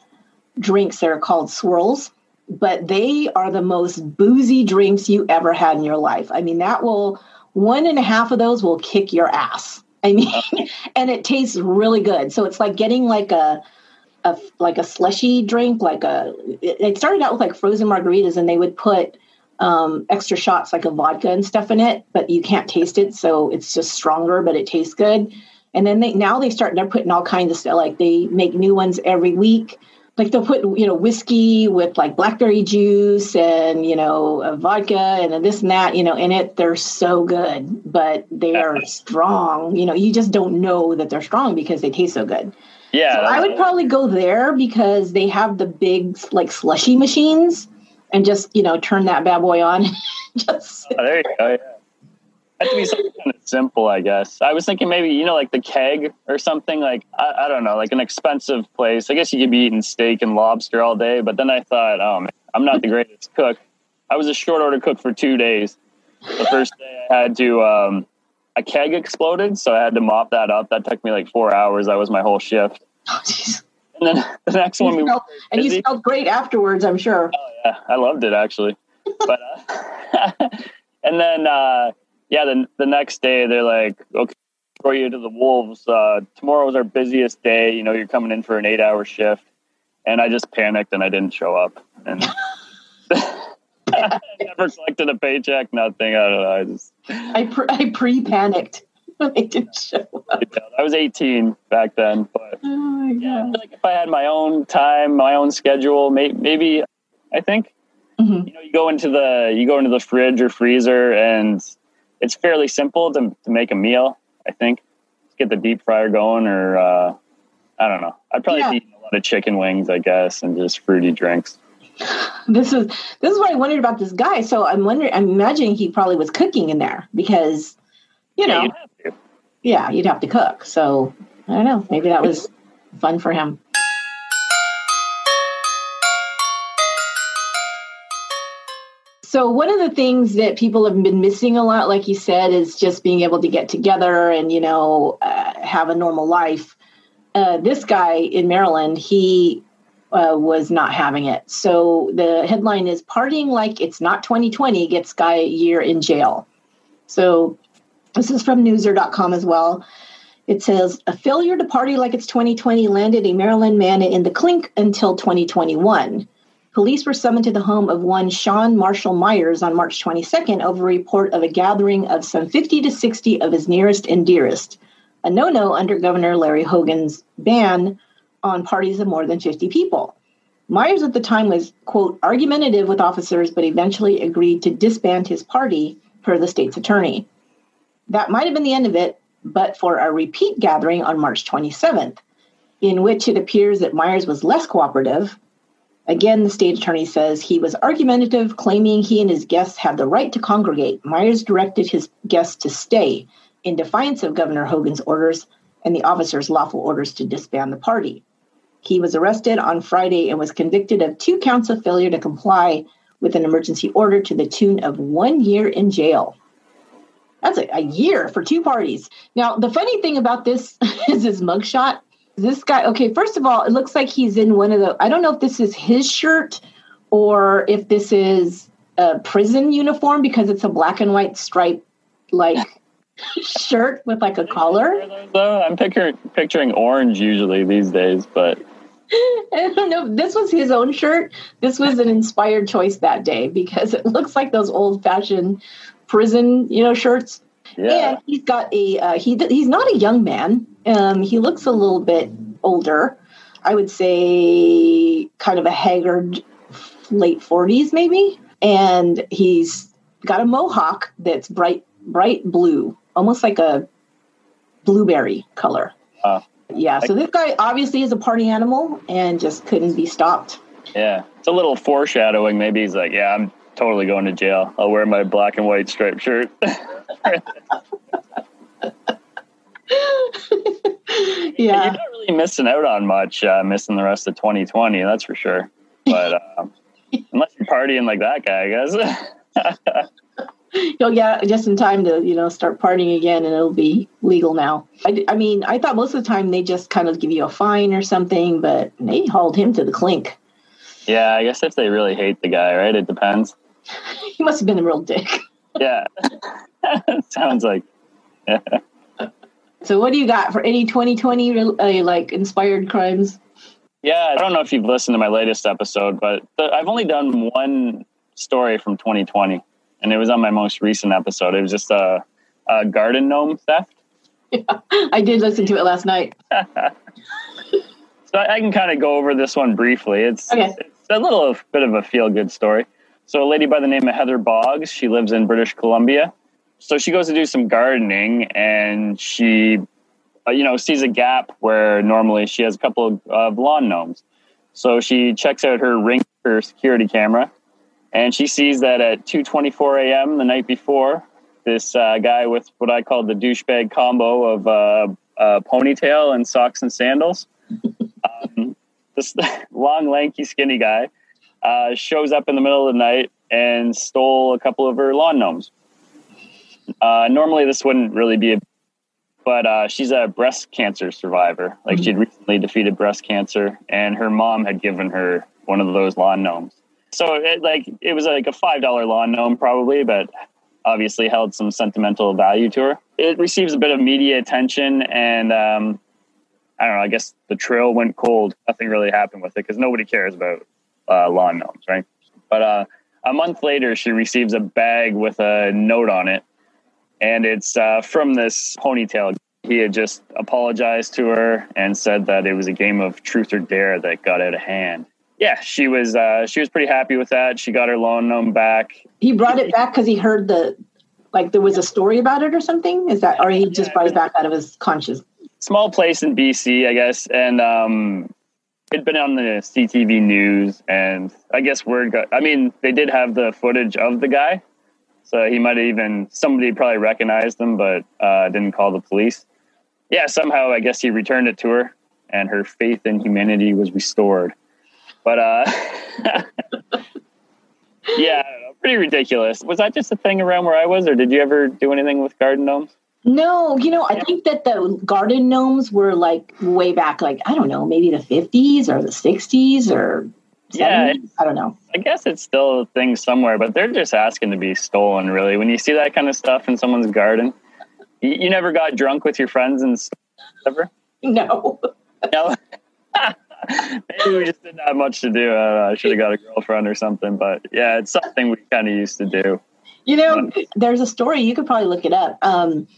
drinks that are called swirls, but they are the most boozy drinks you ever had in your life. I mean, that will one and a half of those will kick your ass. I mean, and it tastes really good. So it's like getting like a a like a slushy drink, like a. It, started out with like frozen margaritas, and they would put um, extra shots like a vodka and stuff in it, but you can't taste it, so it's just stronger, but it tastes good. And then they now they start they're putting all kinds of stuff like they make new ones every week. Like they'll put you know whiskey with like blackberry juice and you know a vodka and this and that you know in it. They're so good, but they are strong. You know you just don't know that they're strong because they taste so good. Yeah. So I would probably go there because they have the big like slushy machines and just, you know, turn that bad boy on. just Oh, there you go. Yeah. Have to be something kind of simple, I guess. I was thinking maybe you know like the keg or something like I, I don't know like an expensive place. I guess you could be eating steak and lobster all day, but then I thought, oh man, I'm not the greatest cook. I was a short order cook for two days, The first day I had to, um, a keg exploded, so I had to mop that up. That took me like four hours. That was my whole shift. Oh, jeez. And then the next one, we smelled- and you smelled great afterwards, I'm sure. Oh yeah, I loved it actually. But uh, and then uh, yeah, the the next day they're like, okay, throw you to the wolves. Uh, tomorrow's our busiest day. You know, you're coming in for an eight hour shift, and I just panicked and I didn't show up and. I never collected a paycheck, nothing. I don't know. I just I pre- I pre-panicked when they didn't show up. I was 18 back then, but Oh my yeah, like if I had my own time, my own schedule, may, maybe I think Mhm. you know you go into the you go into the fridge or freezer and it's fairly simple to to make a meal. I think Just get the deep fryer going, or uh, I don't know. I'd probably Yeah. be eating a lot of chicken wings, I guess, and just fruity drinks. This is this is what I wondered about this guy. So I'm wondering. I'm imagining he probably was cooking in there because, you Yeah, know, you'd yeah, you'd have to cook. So I don't know. Maybe that was fun for him. So one of the things that people have been missing a lot, like you said, is just being able to get together and you know uh, have a normal life. Uh, this guy in Maryland, he uh, was not having it. So the headline is "Partying like it's not 2020 gets guy a year in jail." So this is from Newser.com as well. It says a failure to party like it's 2020 landed a Maryland man in the clink until 2021. Police were summoned to the home of one Sean Marshall Myers on March 22nd over a report of a gathering of some 50 to 60 of his nearest and dearest, a no no under Governor Larry Hogan's ban on parties of more than 50 people. Myers at the time was, quote, argumentative with officers, but eventually agreed to disband his party, per the state's attorney. That might have been the end of it, but for a repeat gathering on March 27th, in which it appears that Myers was less cooperative. Again, the state attorney says he was argumentative, claiming he and his guests had the right to congregate. Myers directed his guests to stay in defiance of Governor Hogan's orders and the officer's lawful orders to disband the party. He was arrested on Friday and was convicted of two counts of failure to comply with an emergency order to the tune of one year in jail. That's a, a year for two parties. Now, the funny thing about this is his mugshot. This guy, okay, first of all, it looks like he's in one of the, I don't know if this is his shirt or if this is a prison uniform because it's a black and white stripe like shirt with like a collar. So I'm picturing picturing orange usually these days, but I don't know. This was his own shirt. This was an inspired choice that day because it looks like those old fashioned prison, you know, shirts. yeah, And he's got a uh, he he's not a young man. Um, he looks a little bit older. I would say kind of a haggard late 40s maybe. And he's got a mohawk that's bright bright blue, almost like a blueberry color. Wow. Yeah, so this guy obviously is a party animal and just couldn't be stopped. yeah. It's a little foreshadowing. Maybe he's like, yeah, I'm totally going to jail. I'll wear my black and white striped shirt. Yeah. You're not really missing out on much, uh, missing the rest of 2020, that's for sure. But um, unless you're partying like that guy, I guess. You'll get just in time to, you know, start partying again and it'll be legal now. I, I mean, I thought most of the time they just kind of give you a fine or something, but they hauled him to the clink. yeah, I guess if they really hate the guy, right? It depends. He must have been a real dick. Yeah. Sounds like. So, what do you got for any 2020 uh, like inspired crimes? Yeah, I don't know if you've listened to my latest episode, but the, I've only done one story from 2020, and it was on my most recent episode. It was just a, a garden gnome theft. Yeah, I did listen to it last night. So I, I can kind of go over this one briefly. It's, Okay. it's a little bit of a feel good story. So, a lady by the name of Heather Boggs, she lives in British Columbia. So, she goes to do some gardening and she, uh, you know, sees a gap where normally she has a couple of, of lawn gnomes. So, she checks out her ring, her security camera, and she sees that at 2:24 a.m. the night before, this uh, guy with what I call the douchebag combo of uh, uh, ponytail and socks and sandals um, this long, lanky, skinny guy uh, shows up in the middle of the night and stole a couple of her lawn gnomes. Uh, normally, this wouldn't really be a but uh, she's a breast cancer survivor. Like mm-hmm. she'd recently defeated breast cancer, and her mom had given her one of those lawn gnomes. So it like it was like a five dollar lawn gnome probably, but obviously held some sentimental value to her. It receives a bit of media attention, and um, I don't know. I guess the trail went cold. Nothing really happened with it because nobody cares about uh, lawn gnomes, right? But uh, a month later, she receives a bag with a note on it and it's uh, from this ponytail. He had just apologized to her and said that it was a game of truth or dare that got out of hand. Yeah, she was uh, she was pretty happy with that. She got her lawn gnome back. He brought it back because he heard the like there was a story about it or something. Is that or he just brought it back out of his conscience? Small place in BC, I guess, and um, it'd been on the CTV news, and I guess word got. I mean, they did have the footage of the guy, so he might have even somebody probably recognized him, but uh, didn't call the police. Yeah, somehow I guess he returned it to her, and her faith in humanity was restored. But uh, yeah, pretty ridiculous. Was that just a thing around where I was, or did you ever do anything with garden gnomes? No, you know, I think that the garden gnomes were like way back, like I don't know, maybe the fifties or the sixties or yeah, I don't know. I guess it's still a thing somewhere, but they're just asking to be stolen. Really, when you see that kind of stuff in someone's garden, you, you never got drunk with your friends and ever. No. No. Maybe we just didn't have much to do. I, I should have got a girlfriend or something, but yeah, it's something we kind of used to do. You know, there's a story you could probably look it up. Um,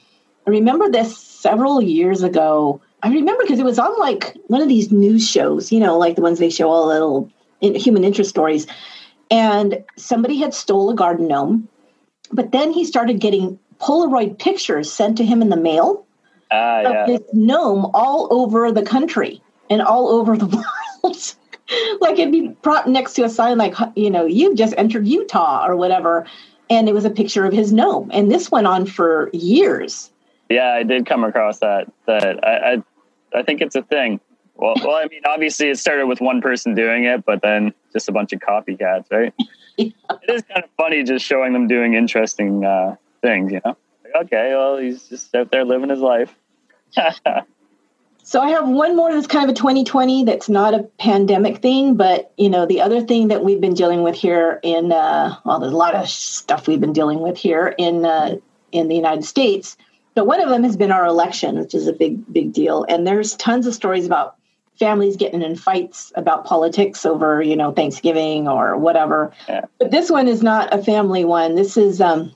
I remember this several years ago. I remember because it was on like one of these news shows, you know, like the ones they show all little human interest stories. And somebody had stole a garden gnome, but then he started getting Polaroid pictures sent to him in the mail uh, yeah. of this gnome all over the country and all over the world. like it'd be brought next to a sign like, you know, you've just entered Utah or whatever. And it was a picture of his gnome. And this went on for years. Yeah, I did come across that. That I, I, I think it's a thing. Well, well, I mean, obviously it started with one person doing it, but then just a bunch of copycats, right? yeah. It is kind of funny just showing them doing interesting uh, things, you know? Like, okay, well, he's just out there living his life. so I have one more that's kind of a 2020 that's not a pandemic thing, but you know, the other thing that we've been dealing with here in uh, well, there's a lot of stuff we've been dealing with here in uh, in the United States. But one of them has been our election, which is a big, big deal. And there's tons of stories about families getting in fights about politics over, you know, Thanksgiving or whatever. Yeah. But this one is not a family one. This is um,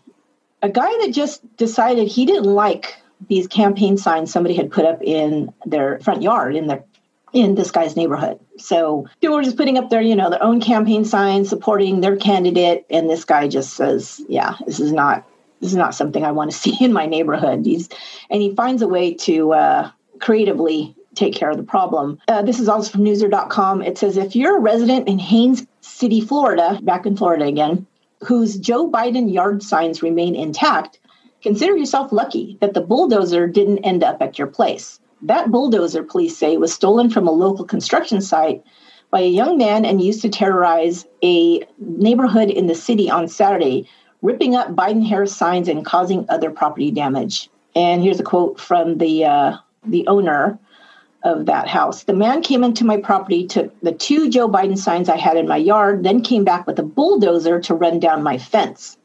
a guy that just decided he didn't like these campaign signs somebody had put up in their front yard in their in this guy's neighborhood. So people were just putting up their, you know, their own campaign signs supporting their candidate, and this guy just says, "Yeah, this is not this is not something I want to see in my neighborhood." He's and he finds a way to uh, creatively take care of the problem. Uh, this is also from newser.com. It says if you're a resident in Haines City, Florida, back in Florida again, whose Joe Biden yard signs remain intact, consider yourself lucky that the bulldozer didn't end up at your place. That bulldozer, police say, was stolen from a local construction site by a young man and used to terrorize a neighborhood in the city on Saturday, ripping up Biden Harris signs and causing other property damage. And here's a quote from the uh, the owner of that house. The man came into my property, took the two Joe Biden signs I had in my yard, then came back with a bulldozer to run down my fence.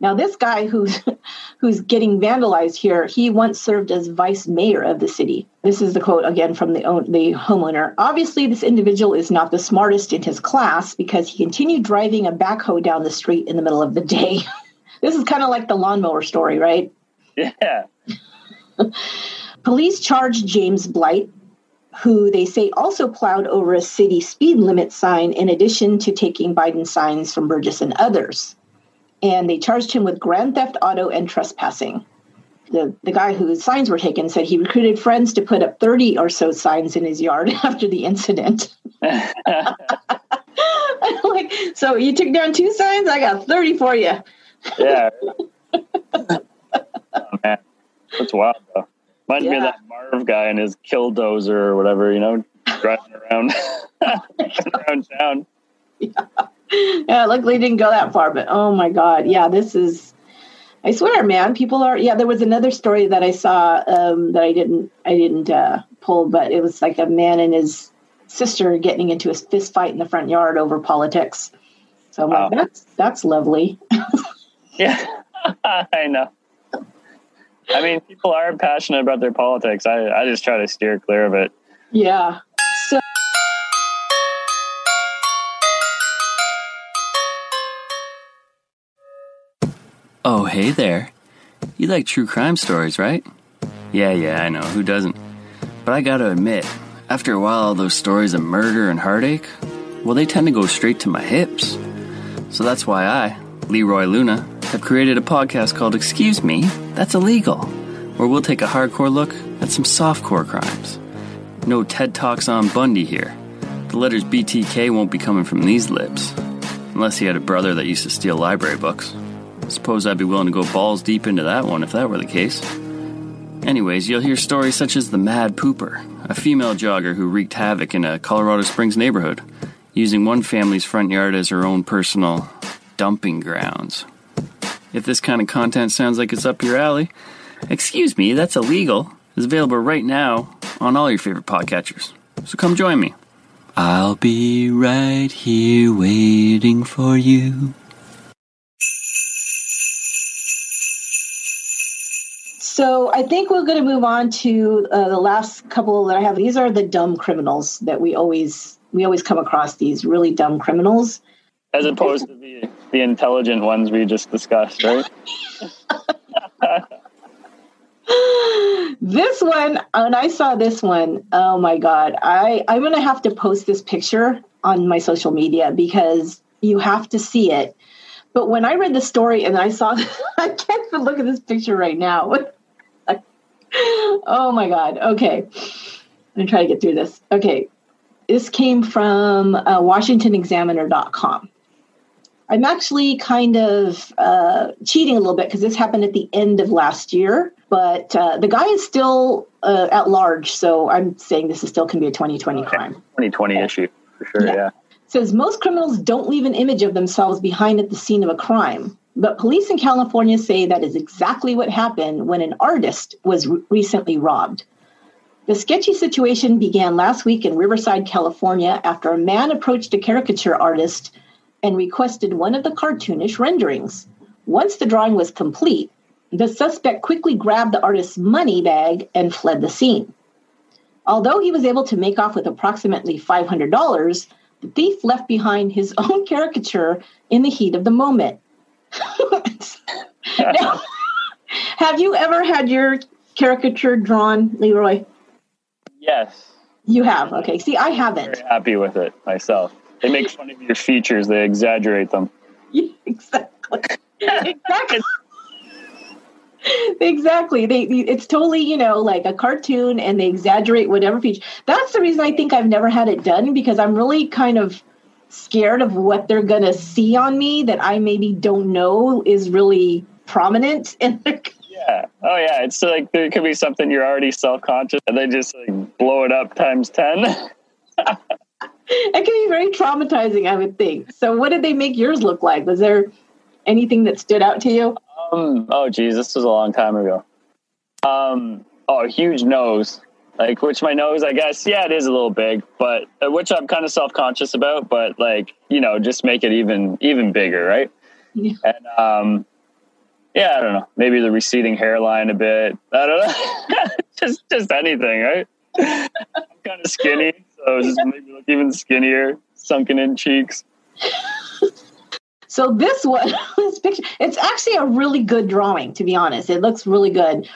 Now, this guy who's who's getting vandalized here, he once served as vice mayor of the city. This is the quote again from the the homeowner. Obviously, this individual is not the smartest in his class because he continued driving a backhoe down the street in the middle of the day. this is kind of like the lawnmower story, right? Yeah. Police charged James Blight, who they say also plowed over a city speed limit sign in addition to taking Biden signs from Burgess and others. And they charged him with grand theft auto and trespassing. The, the guy whose signs were taken said he recruited friends to put up 30 or so signs in his yard after the incident. like, so you took down two signs? I got 30 for you. yeah. oh, man. That's wild, though. Reminds yeah. me of that Marv guy and his killdozer or whatever, you know, driving around around town. Yeah. yeah, luckily didn't go that far, but oh my god, yeah, this is I swear, man, people are. Yeah, there was another story that I saw um, that I didn't I didn't uh, pull, but it was like a man and his sister getting into a fist fight in the front yard over politics. So I'm like, that's that's lovely. yeah, I know. I mean, people are passionate about their politics. I, I just try to steer clear of it. Yeah. Oh, hey there. You like true crime stories, right? Yeah, yeah, I know. Who doesn't? But I gotta admit, after a while, all those stories of murder and heartache, well, they tend to go straight to my hips. So that's why I, Leroy Luna, have created a podcast called Excuse Me, That's Illegal, where we'll take a hardcore look at some softcore crimes. No TED Talks on Bundy here. The letters BTK won't be coming from these lips. Unless he had a brother that used to steal library books. Suppose I'd be willing to go balls deep into that one if that were the case. Anyways, you'll hear stories such as the Mad Pooper, a female jogger who wreaked havoc in a Colorado Springs neighborhood, using one family's front yard as her own personal dumping grounds. If this kind of content sounds like it's up your alley, excuse me, that's illegal, is available right now on all your favorite podcatchers. So come join me. I'll be right here waiting for you. So I think we're going to move on to uh, the last couple that I have. These are the dumb criminals that we always we always come across. These really dumb criminals, as opposed to the the intelligent ones we just discussed, right? this one, when I saw this one, oh my god! I I'm going to have to post this picture on my social media because you have to see it. But when I read the story and I saw, I can't even look at this picture right now. oh my God. Okay. I'm going to try to get through this. Okay. This came from uh, WashingtonExaminer.com. I'm actually kind of uh, cheating a little bit because this happened at the end of last year, but uh, the guy is still uh, at large. So I'm saying this is still can be a 2020 crime. 2020 yeah. issue for sure. Yeah. yeah. says most criminals don't leave an image of themselves behind at the scene of a crime. But police in California say that is exactly what happened when an artist was re- recently robbed. The sketchy situation began last week in Riverside, California, after a man approached a caricature artist and requested one of the cartoonish renderings. Once the drawing was complete, the suspect quickly grabbed the artist's money bag and fled the scene. Although he was able to make off with approximately $500, the thief left behind his own caricature in the heat of the moment now, have you ever had your caricature drawn, Leroy? Yes. You have. Okay. See, I haven't. Very happy with it myself. They make fun of your features. They exaggerate them. Yeah, exactly. exactly. exactly. They it's totally, you know, like a cartoon and they exaggerate whatever feature. That's the reason I think I've never had it done because I'm really kind of scared of what they're going to see on me that I maybe don't know is really prominent in their yeah. Oh yeah. It's like there could be something you're already self conscious and they just like blow it up times ten. it can be very traumatizing, I would think. So what did they make yours look like? Was there anything that stood out to you? Um, oh geez, this was a long time ago. Um, oh, a huge nose like which my nose i guess yeah it is a little big but uh, which i'm kind of self-conscious about but like you know just make it even even bigger right? Yeah. and um yeah i don't know maybe the receding hairline a bit i don't know just just anything right? I'm kind of skinny so just maybe look even skinnier sunken in cheeks. So this one this picture it's actually a really good drawing to be honest it looks really good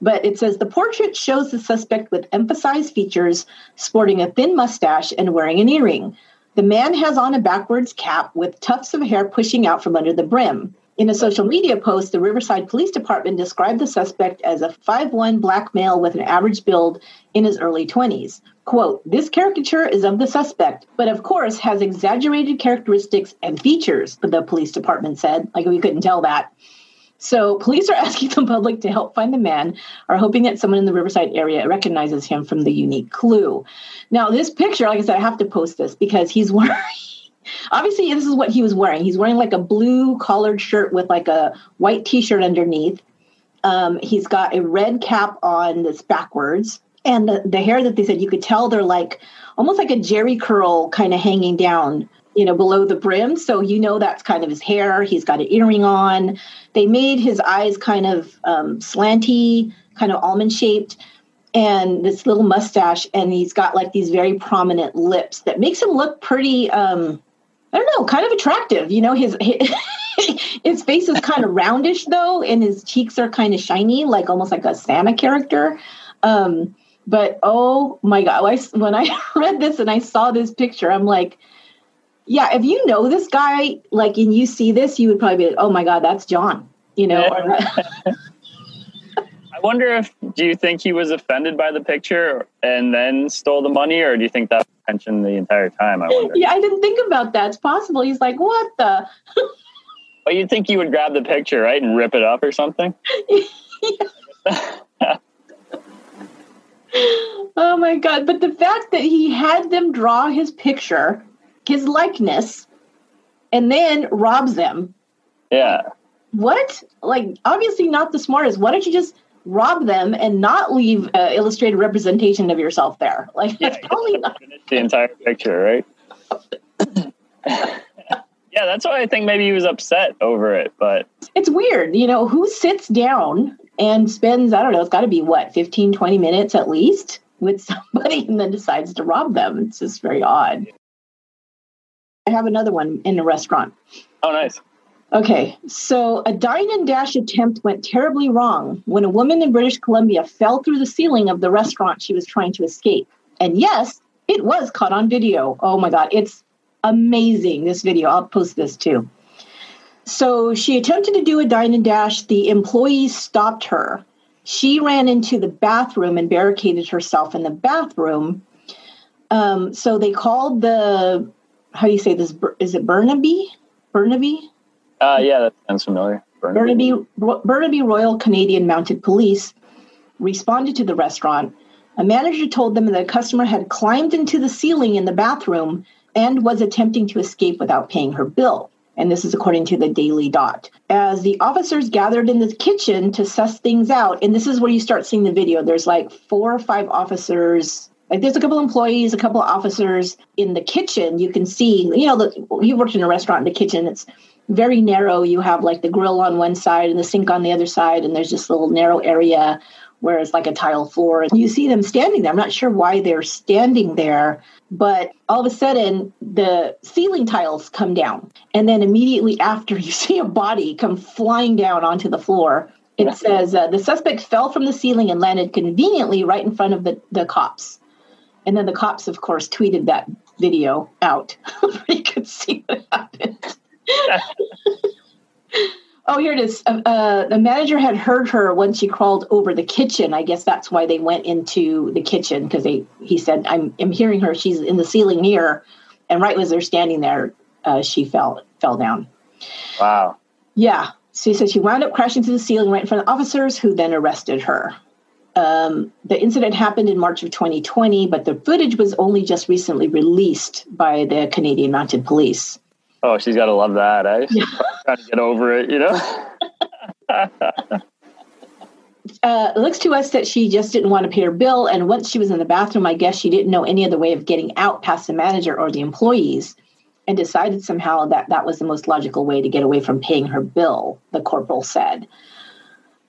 but it says the portrait shows the suspect with emphasized features, sporting a thin mustache and wearing an earring. The man has on a backwards cap with tufts of hair pushing out from under the brim. In a social media post, the Riverside Police Department described the suspect as a 5'1 black male with an average build in his early 20s. Quote, this caricature is of the suspect, but of course has exaggerated characteristics and features, the police department said. Like we couldn't tell that. So police are asking the public to help find the man, are hoping that someone in the Riverside area recognizes him from the unique clue. Now, this picture, like I said, I have to post this because he's wearing obviously this is what he was wearing. He's wearing like a blue collared shirt with like a white t-shirt underneath. Um, he's got a red cap on that's backwards, and the, the hair that they said you could tell they're like almost like a Jheri curl kind of hanging down, you know, below the brim. So you know that's kind of his hair. He's got an earring on. They made his eyes kind of um, slanty, kind of almond shaped and this little mustache and he's got like these very prominent lips that makes him look pretty um i don't know kind of attractive you know his his, face is kind of roundish though and his cheeks are kind of shiny like almost like a santa character um but oh my god when i read this and i saw this picture i'm like yeah if you know this guy like and you see this you would probably be like oh my god that's john you know I wonder if do you think he was offended by the picture and then stole the money, or do you think that mentioned the entire time? I wonder. Yeah, I didn't think about that. It's possible. He's like, what the? but you'd think he would grab the picture, right, and rip it up or something. oh my god! But the fact that he had them draw his picture, his likeness, and then robs them. Yeah. What? Like, obviously not the smartest. Why don't you just rob them and not leave uh, illustrated representation of yourself there. Like yeah, that's probably not the entire picture, right? yeah, that's why I think maybe he was upset over it. But it's weird, you know, who sits down and spends, I don't know, it's got to be what, 15, 20 minutes at least with somebody and then decides to rob them. It's just very odd. I have another one in a restaurant. Oh, nice. Okay, so a dine and dash attempt went terribly wrong when a woman in British Columbia fell through the ceiling of the restaurant she was trying to escape. And yes, it was caught on video. Oh my God, it's amazing, this video. I'll post this too. So she attempted to do a dine and dash. The employees stopped her. She ran into the bathroom and barricaded herself in the bathroom. Um, so they called the, how do you say this? Is it Burnaby? Burnaby? Uh, yeah, that sounds familiar. Burnaby, Burnaby Royal Canadian Mounted Police responded to the restaurant. A manager told them that a customer had climbed into the ceiling in the bathroom and was attempting to escape without paying her bill. And this is according to the Daily Dot. As the officers gathered in the kitchen to suss things out, and this is where you start seeing the video, there's like four or five officers like there's a couple employees, a couple of officers in the kitchen. You can see, you know, the, you worked in a restaurant in the kitchen. It's very narrow. You have like the grill on one side and the sink on the other side, and there's just a little narrow area where it's like a tile floor. And you see them standing there. I'm not sure why they're standing there, but all of a sudden the ceiling tiles come down. And then immediately after, you see a body come flying down onto the floor. It says uh, the suspect fell from the ceiling and landed conveniently right in front of the, the cops. And then the cops, of course, tweeted that video out. you could see what happened. oh, here it is. Uh, uh, the manager had heard her when she crawled over the kitchen. I guess that's why they went into the kitchen because they. He said, "I'm, I'm hearing her. She's in the ceiling here." And right as they're standing there, uh, she fell fell down. Wow. Yeah. So he said she wound up crashing to the ceiling right in front of the officers, who then arrested her. Um, the incident happened in March of 2020, but the footage was only just recently released by the Canadian Mounted Police. Oh, she's got to love that, eh? Yeah. Trying to get over it, you know? uh, it looks to us that she just didn't want to pay her bill. And once she was in the bathroom, I guess she didn't know any other way of getting out past the manager or the employees and decided somehow that that was the most logical way to get away from paying her bill, the corporal said.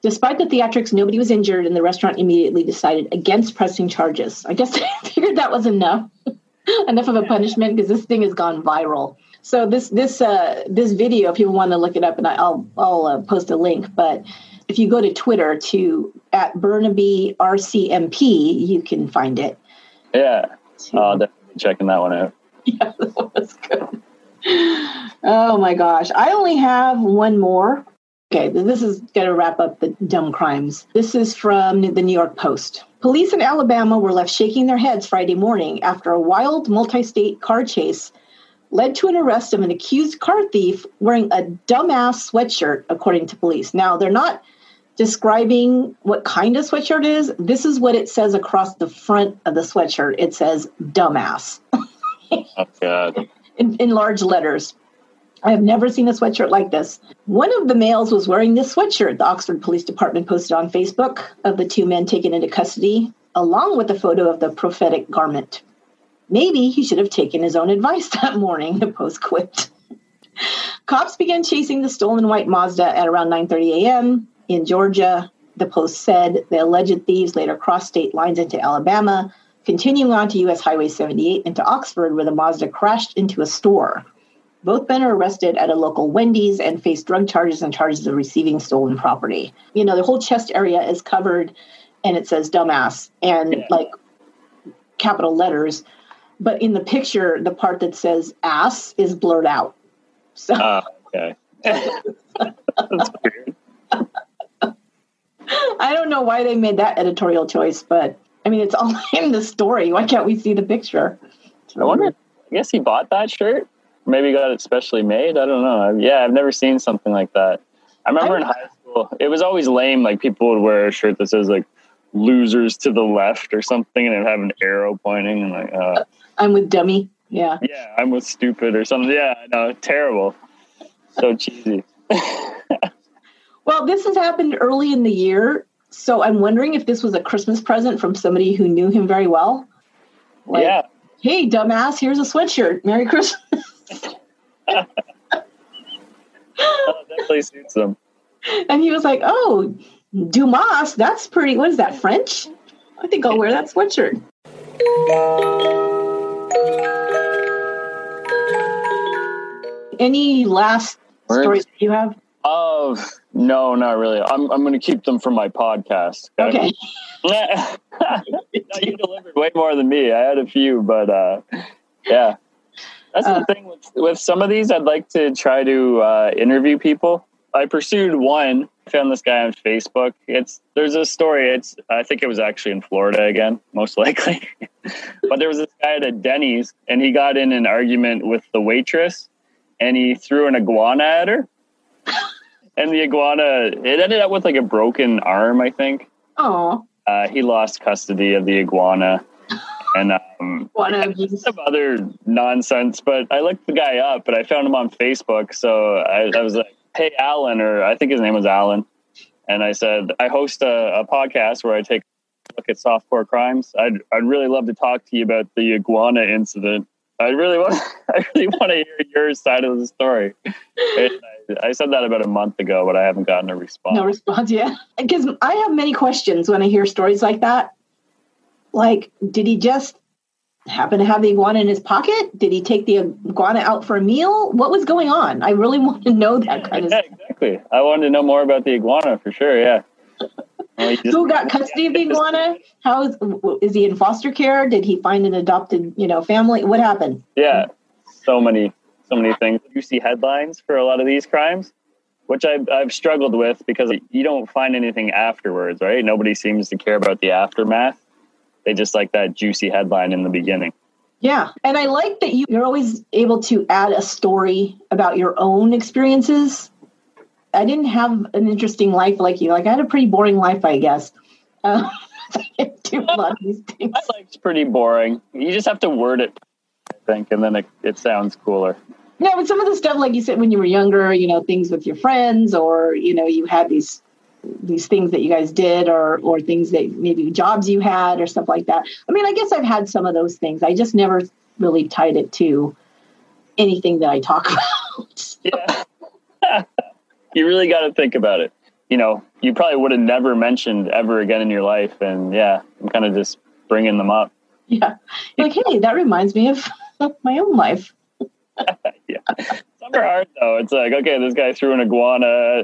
Despite the theatrics, nobody was injured, and the restaurant immediately decided against pressing charges. I guess they figured that was enough, enough of a punishment because this thing has gone viral. So this this uh, this video, if people want to look it up, and I'll I'll uh, post a link. But if you go to Twitter to at Burnaby RCMP, you can find it. Yeah, I'll definitely checking that one out. Yeah, that was good. Oh my gosh, I only have one more. Okay, this is going to wrap up the dumb crimes. This is from the New York Post. Police in Alabama were left shaking their heads Friday morning after a wild multi state car chase led to an arrest of an accused car thief wearing a dumbass sweatshirt, according to police. Now, they're not describing what kind of sweatshirt it is. This is what it says across the front of the sweatshirt it says dumbass. oh, God. in, in large letters. I have never seen a sweatshirt like this. One of the males was wearing this sweatshirt, the Oxford Police Department posted on Facebook of the two men taken into custody, along with a photo of the prophetic garment. Maybe he should have taken his own advice that morning, the post quipped. Cops began chasing the stolen white Mazda at around 9:30 a.m. in Georgia. The post said the alleged thieves later crossed state lines into Alabama, continuing on to US Highway 78 into Oxford, where the Mazda crashed into a store. Both men are arrested at a local Wendy's and face drug charges and charges of receiving stolen property. You know, the whole chest area is covered and it says dumbass and yeah. like capital letters. But in the picture, the part that says ass is blurred out. So uh, okay. That's weird. I don't know why they made that editorial choice, but I mean, it's all in the story. Why can't we see the picture? I wonder. I guess he bought that shirt. Maybe got it specially made. I don't know. Yeah, I've never seen something like that. I remember I, in high school, it was always lame. Like people would wear a shirt that says like "losers to the left" or something, and it have an arrow pointing. And like, uh, I'm with dummy. Yeah. Yeah, I'm with stupid or something. Yeah, I know. Terrible. So cheesy. well, this has happened early in the year. So I'm wondering if this was a Christmas present from somebody who knew him very well. Like, yeah. Hey, dumbass, here's a sweatshirt. Merry Christmas. oh, definitely suits them. And he was like, Oh, Dumas, that's pretty. What is that, French? I think I'll wear that sweatshirt. Any last Words? stories you have? Oh no, not really. I'm I'm going to keep them for my podcast. Okay. you delivered way more than me. I had a few, but uh, yeah, that's uh, the thing with with some of these. I'd like to try to uh, interview people. I pursued one. I found this guy on Facebook. It's there's a story. It's I think it was actually in Florida again, most likely. but there was this guy at a Denny's, and he got in an argument with the waitress and he threw an iguana at her. and the iguana, it ended up with like a broken arm, I think. Oh. Uh, he lost custody of the iguana. And um, some other nonsense, but I looked the guy up, but I found him on Facebook. So I, I was like, "Hey, Alan," or I think his name was Alan, and I said, "I host a, a podcast where I take a look at softcore crimes. I'd I'd really love to talk to you about the iguana incident." I really want. I really want to hear your side of the story. I, I, said that about a month ago, but I haven't gotten a response. No response yet. Because I have many questions when I hear stories like that. Like, did he just happen to have the iguana in his pocket? Did he take the iguana out for a meal? What was going on? I really want to know that yeah, kind yeah, of. Yeah, exactly. I wanted to know more about the iguana for sure. Yeah. Who got custody of the iguana? How is, is he in foster care? Did he find an adopted, you know, family? What happened? Yeah, so many, so many things. You see headlines for a lot of these crimes, which I've, I've struggled with because you don't find anything afterwards, right? Nobody seems to care about the aftermath. They just like that juicy headline in the beginning. Yeah. And I like that you, you're always able to add a story about your own experiences I didn't have an interesting life like you. Like I had a pretty boring life, I guess. Uh, I do a lot of these things. My life's pretty boring. You just have to word it, I think, and then it, it sounds cooler. Yeah, but some of the stuff, like you said, when you were younger, you know, things with your friends, or you know, you had these these things that you guys did, or or things that maybe jobs you had, or stuff like that. I mean, I guess I've had some of those things. I just never really tied it to anything that I talk about. Yeah. you really got to think about it. You know, you probably would have never mentioned ever again in your life. And yeah, I'm kind of just bringing them up. Yeah. Like, hey, that reminds me of my own life. yeah. Some are hard though. It's like, okay, this guy threw an iguana.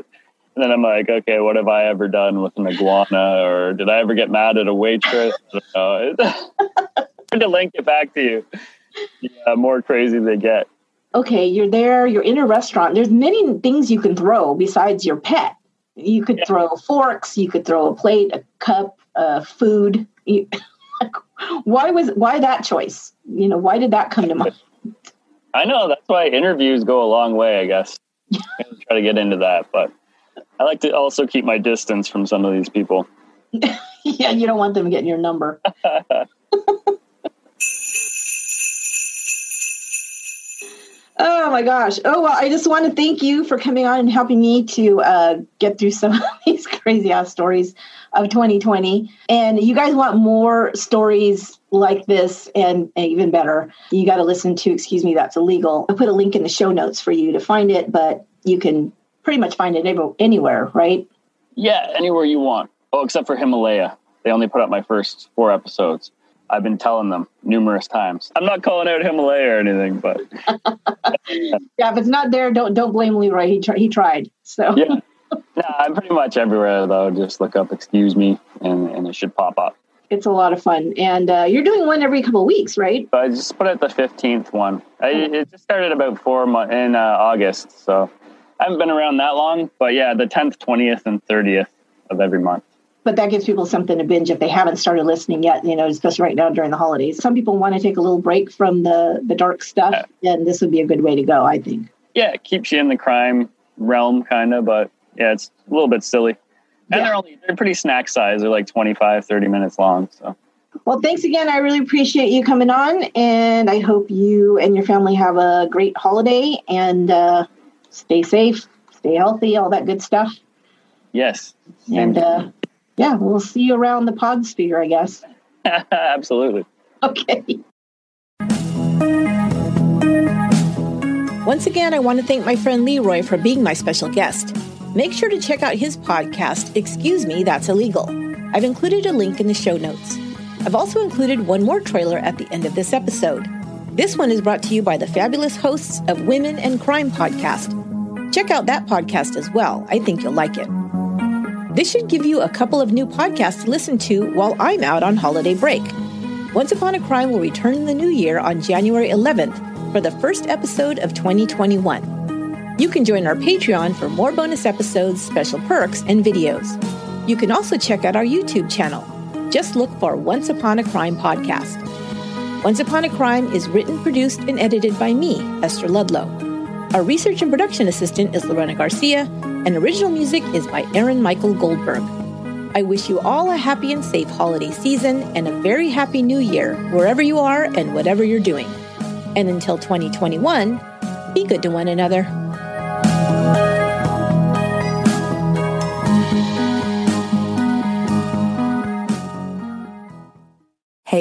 And then I'm like, okay, what have I ever done with an iguana? Or did I ever get mad at a waitress? I don't know. hard to link it back to you. Yeah, more crazy they get okay, you're there, you're in a restaurant. There's many things you can throw besides your pet. You could yeah. throw forks, you could throw a plate, a cup, uh, food. You, why was why that choice? You know, why did that come to mind? I know that's why interviews go a long way. I guess try to get into that, but I like to also keep my distance from some of these people. yeah, you don't want them getting your number. Oh my gosh. Oh, well, I just want to thank you for coming on and helping me to uh, get through some of these crazy ass stories of 2020. And you guys want more stories like this and, and even better, you got to listen to Excuse Me, That's Illegal. I put a link in the show notes for you to find it, but you can pretty much find it anywhere, right? Yeah, anywhere you want. Oh, except for Himalaya. They only put up my first four episodes. I've been telling them numerous times. I'm not calling out Himalaya or anything, but yeah, if it's not there, don't don't blame Leroy. He he tried. So yeah, nah, I'm pretty much everywhere though. Just look up "excuse me" and and it should pop up. It's a lot of fun, and uh, you're doing one every couple of weeks, right? I just put out the 15th one. I, it just started about four months in uh, August, so I haven't been around that long. But yeah, the 10th, 20th, and 30th of every month but that gives people something to binge if they haven't started listening yet you know especially right now during the holidays some people want to take a little break from the the dark stuff yeah. and this would be a good way to go i think yeah it keeps you in the crime realm kind of but yeah it's a little bit silly and yeah. they're only they're pretty snack size they're like 25 30 minutes long so well thanks again i really appreciate you coming on and i hope you and your family have a great holiday and uh, stay safe stay healthy all that good stuff yes and uh, yeah, we'll see you around the pod sphere, I guess. Absolutely. Okay. Once again, I want to thank my friend Leroy for being my special guest. Make sure to check out his podcast, Excuse Me, That's Illegal. I've included a link in the show notes. I've also included one more trailer at the end of this episode. This one is brought to you by the fabulous hosts of Women and Crime podcast. Check out that podcast as well. I think you'll like it. This should give you a couple of new podcasts to listen to while I'm out on holiday break. Once Upon a Crime will return in the new year on January 11th for the first episode of 2021. You can join our Patreon for more bonus episodes, special perks, and videos. You can also check out our YouTube channel. Just look for Once Upon a Crime podcast. Once Upon a Crime is written, produced, and edited by me, Esther Ludlow. Our research and production assistant is Lorena Garcia, and original music is by Aaron Michael Goldberg. I wish you all a happy and safe holiday season and a very happy new year, wherever you are and whatever you're doing. And until 2021, be good to one another.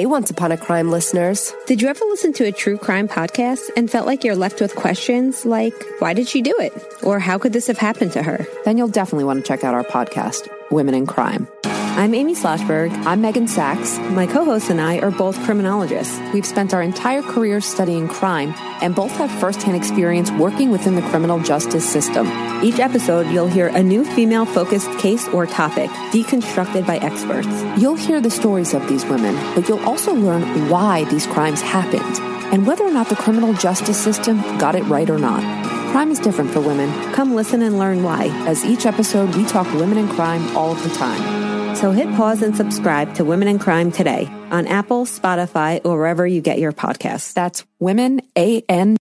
Hey, Once Upon a Crime listeners. Did you ever listen to a true crime podcast and felt like you're left with questions like, why did she do it? Or how could this have happened to her? Then you'll definitely want to check out our podcast, Women and Crime. I'm Amy Shlosberg. I'm Meghan Sacks. My co hosts and I are both criminologists. We've spent our entire careers studying crime and both have firsthand experience working within the criminal justice system. Each episode, you'll hear a new female focused case or topic deconstructed by experts. You'll hear the stories of these women, but you'll also learn why these crimes happened and whether or not the criminal justice system got it right or not. Crime is different for women. Come listen and learn why. As each episode, we talk women and crime all of the time. So hit pause and subscribe to Women and Crime today on Apple, Spotify, or wherever you get your podcasts. That's Women, A N